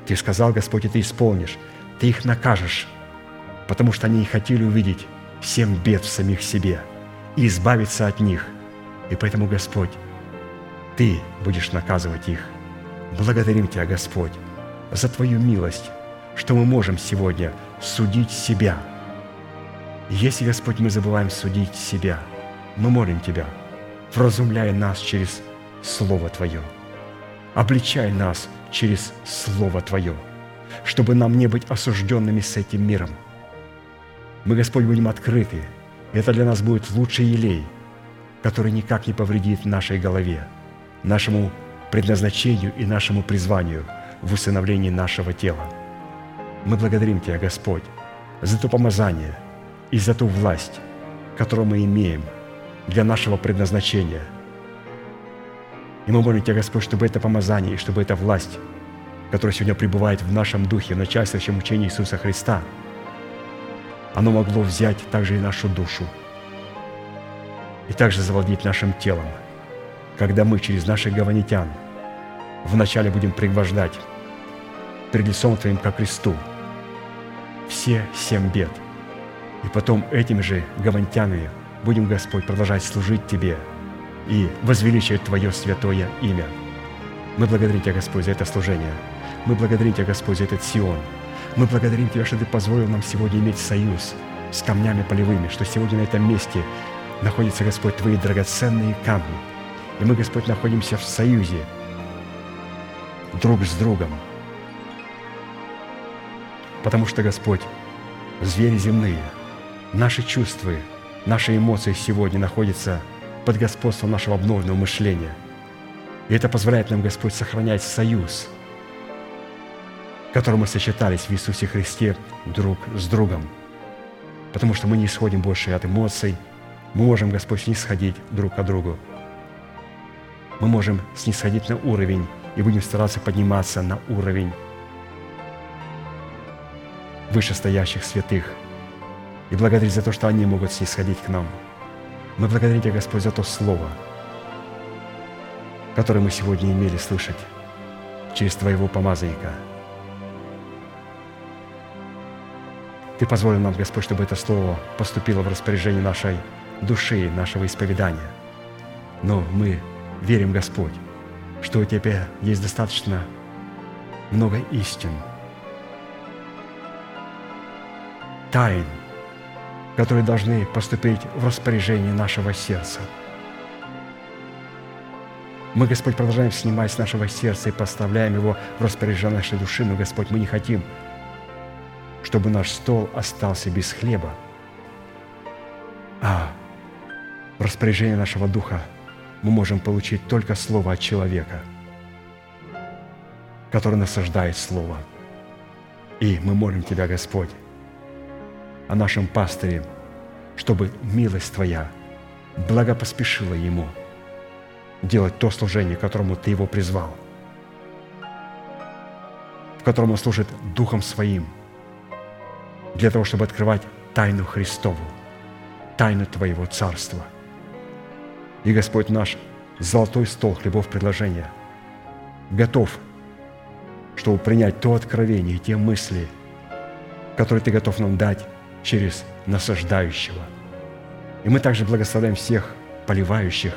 Ты сказал, Господь, и Ты исполнишь. Ты их накажешь, потому что они не хотели увидеть семь бед в самих себе и избавиться от них. И поэтому, Господь, Ты будешь наказывать их. Благодарим Тебя, Господь, за Твою милость, что мы можем сегодня судить себя. Если, Господь, мы забываем судить себя, мы молим Тебя, вразумляй нас через Слово Твое, обличай нас через Слово Твое, чтобы нам не быть осужденными с этим миром. Мы, Господь, будем открыты. Это для нас будет лучший елей, который никак не повредит нашей голове, нашему предназначению и нашему призванию в усыновлении нашего тела. Мы благодарим Тебя, Господь, за то помазание и за ту власть, которую мы имеем для нашего предназначения. И мы молим Тебя, Господь, чтобы это помазание и чтобы эта власть, которая сегодня пребывает в нашем духе, в начальствующем учении Иисуса Христа, оно могло взять также и нашу душу и также завладеть нашим телом, когда мы через наших гаванитян вначале будем пригвождать перед лицом Твоим ко кресту все семь бед. И потом этими же гавантянами будем, Господь, продолжать служить Тебе и возвеличивать Твое святое имя. Мы благодарим Тебя, Господь, за это служение. Мы благодарим Тебя, Господь, за этот Сион. Мы благодарим Тебя, что Ты позволил нам сегодня иметь союз с камнями полевыми, что сегодня на этом месте находятся, Господь, Твои драгоценные камни. И мы, Господь, находимся в союзе друг с другом. Потому что, Господь, звери земные, наши чувства, наши эмоции сегодня находятся под господством нашего обновленного мышления. И это позволяет нам, Господь, сохранять союз, в котором мы сочетались в Иисусе Христе друг с другом. Потому что мы не исходим больше от эмоций, мы можем, Господь, снисходить друг к другу. Мы можем снисходить на уровень и будем стараться подниматься на уровень вышестоящих святых и благодарить за то, что они могут снисходить к нам. Мы благодарим Тебя, Господь, за то Слово, которое мы сегодня имели слышать через Твоего помазанника. Ты позволил нам, Господь, чтобы это Слово поступило в распоряжение нашей души, нашего исповедания. Но мы верим, Господь, что у Тебя есть достаточно много истин, тайн, которые должны поступить в распоряжение нашего сердца. Мы, Господь, продолжаем снимать с нашего сердца и поставляем его в распоряжение нашей души, но, Господь, мы не хотим, чтобы наш стол остался без хлеба, а в распоряжение нашего духа мы можем получить только слово от человека, который насаждает слово. И мы молим Тебя, Господь, о нашем пастыре, чтобы милость Твоя благопоспешила ему делать то служение, которому Ты его призвал, в котором он служит Духом Своим, для того, чтобы открывать тайну Христову, тайну Твоего Царства. И Господь наш золотой стол хлебов предложения готов, чтобы принять то откровение те мысли, которые Ты готов нам дать через насаждающего. И мы также благословляем всех поливающих,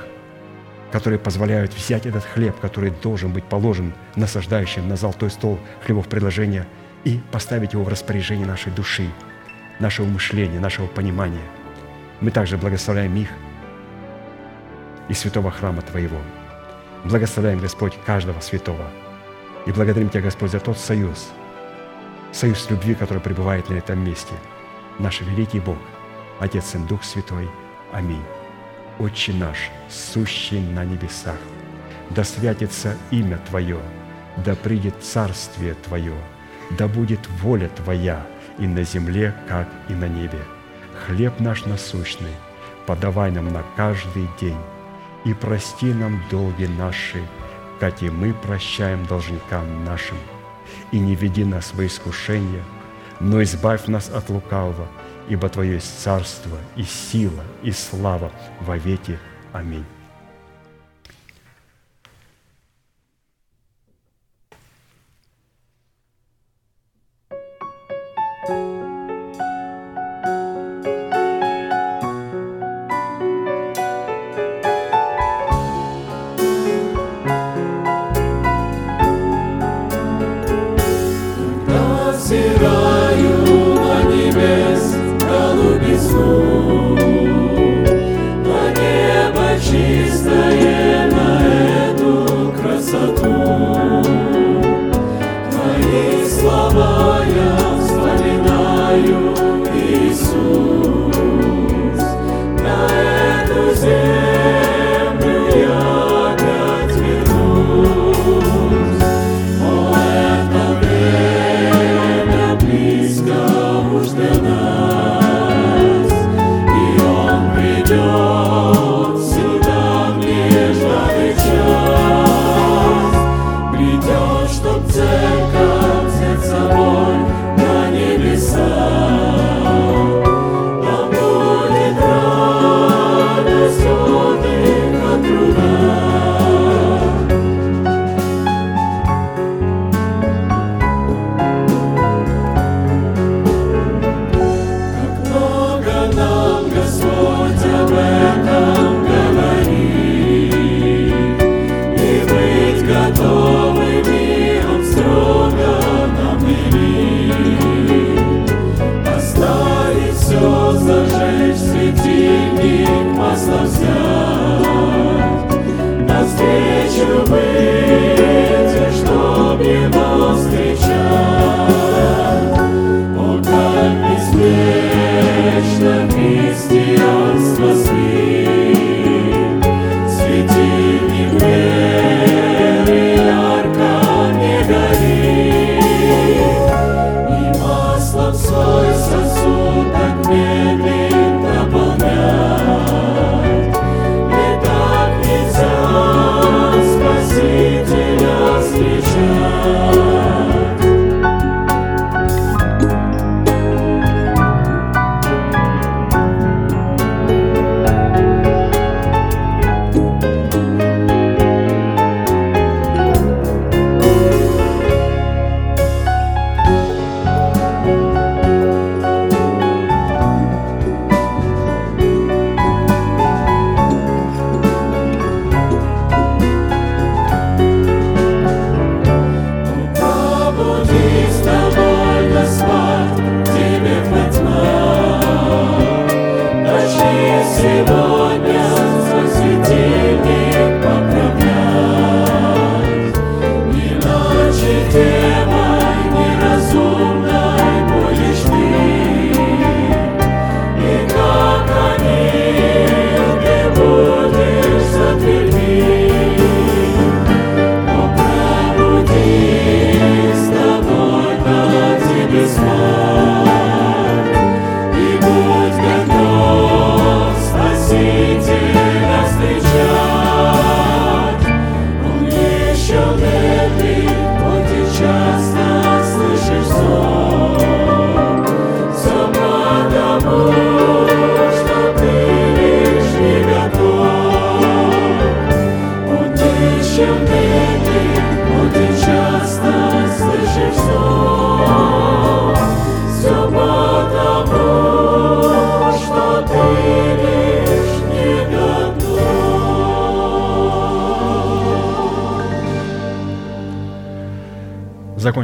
которые позволяют взять этот хлеб, который должен быть положен насаждающим на золотой стол хлебов предложения и поставить его в распоряжение нашей души, нашего мышления, нашего понимания. Мы также благословляем их и святого храма Твоего. Благословляем, Господь, каждого святого. И благодарим Тебя, Господь, за тот союз, союз любви, который пребывает на этом месте. Наш великий Бог, Отец и Дух Святой. Аминь. Отче наш, сущий на небесах, да святится имя Твое, да придет царствие Твое, да будет воля Твоя и на земле, как и на небе. Хлеб наш насущный, подавай нам на каждый день, и прости нам долги наши, как и мы прощаем должникам нашим. И не веди нас во искушение, но избавь нас от лукавого, ибо Твое есть царство и сила и слава во веки. Аминь.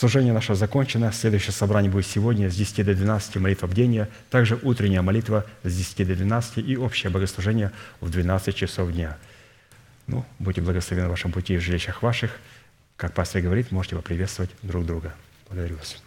Служение наше закончено. Следующее собрание будет сегодня с 10 до 12 молитва бдения, также утренняя молитва с 10 до 12 и общее богослужение в 12 часов дня. Ну, будьте благословены в вашем пути и в жилищах ваших. Как пастор говорит, можете поприветствовать друг друга. Благодарю вас.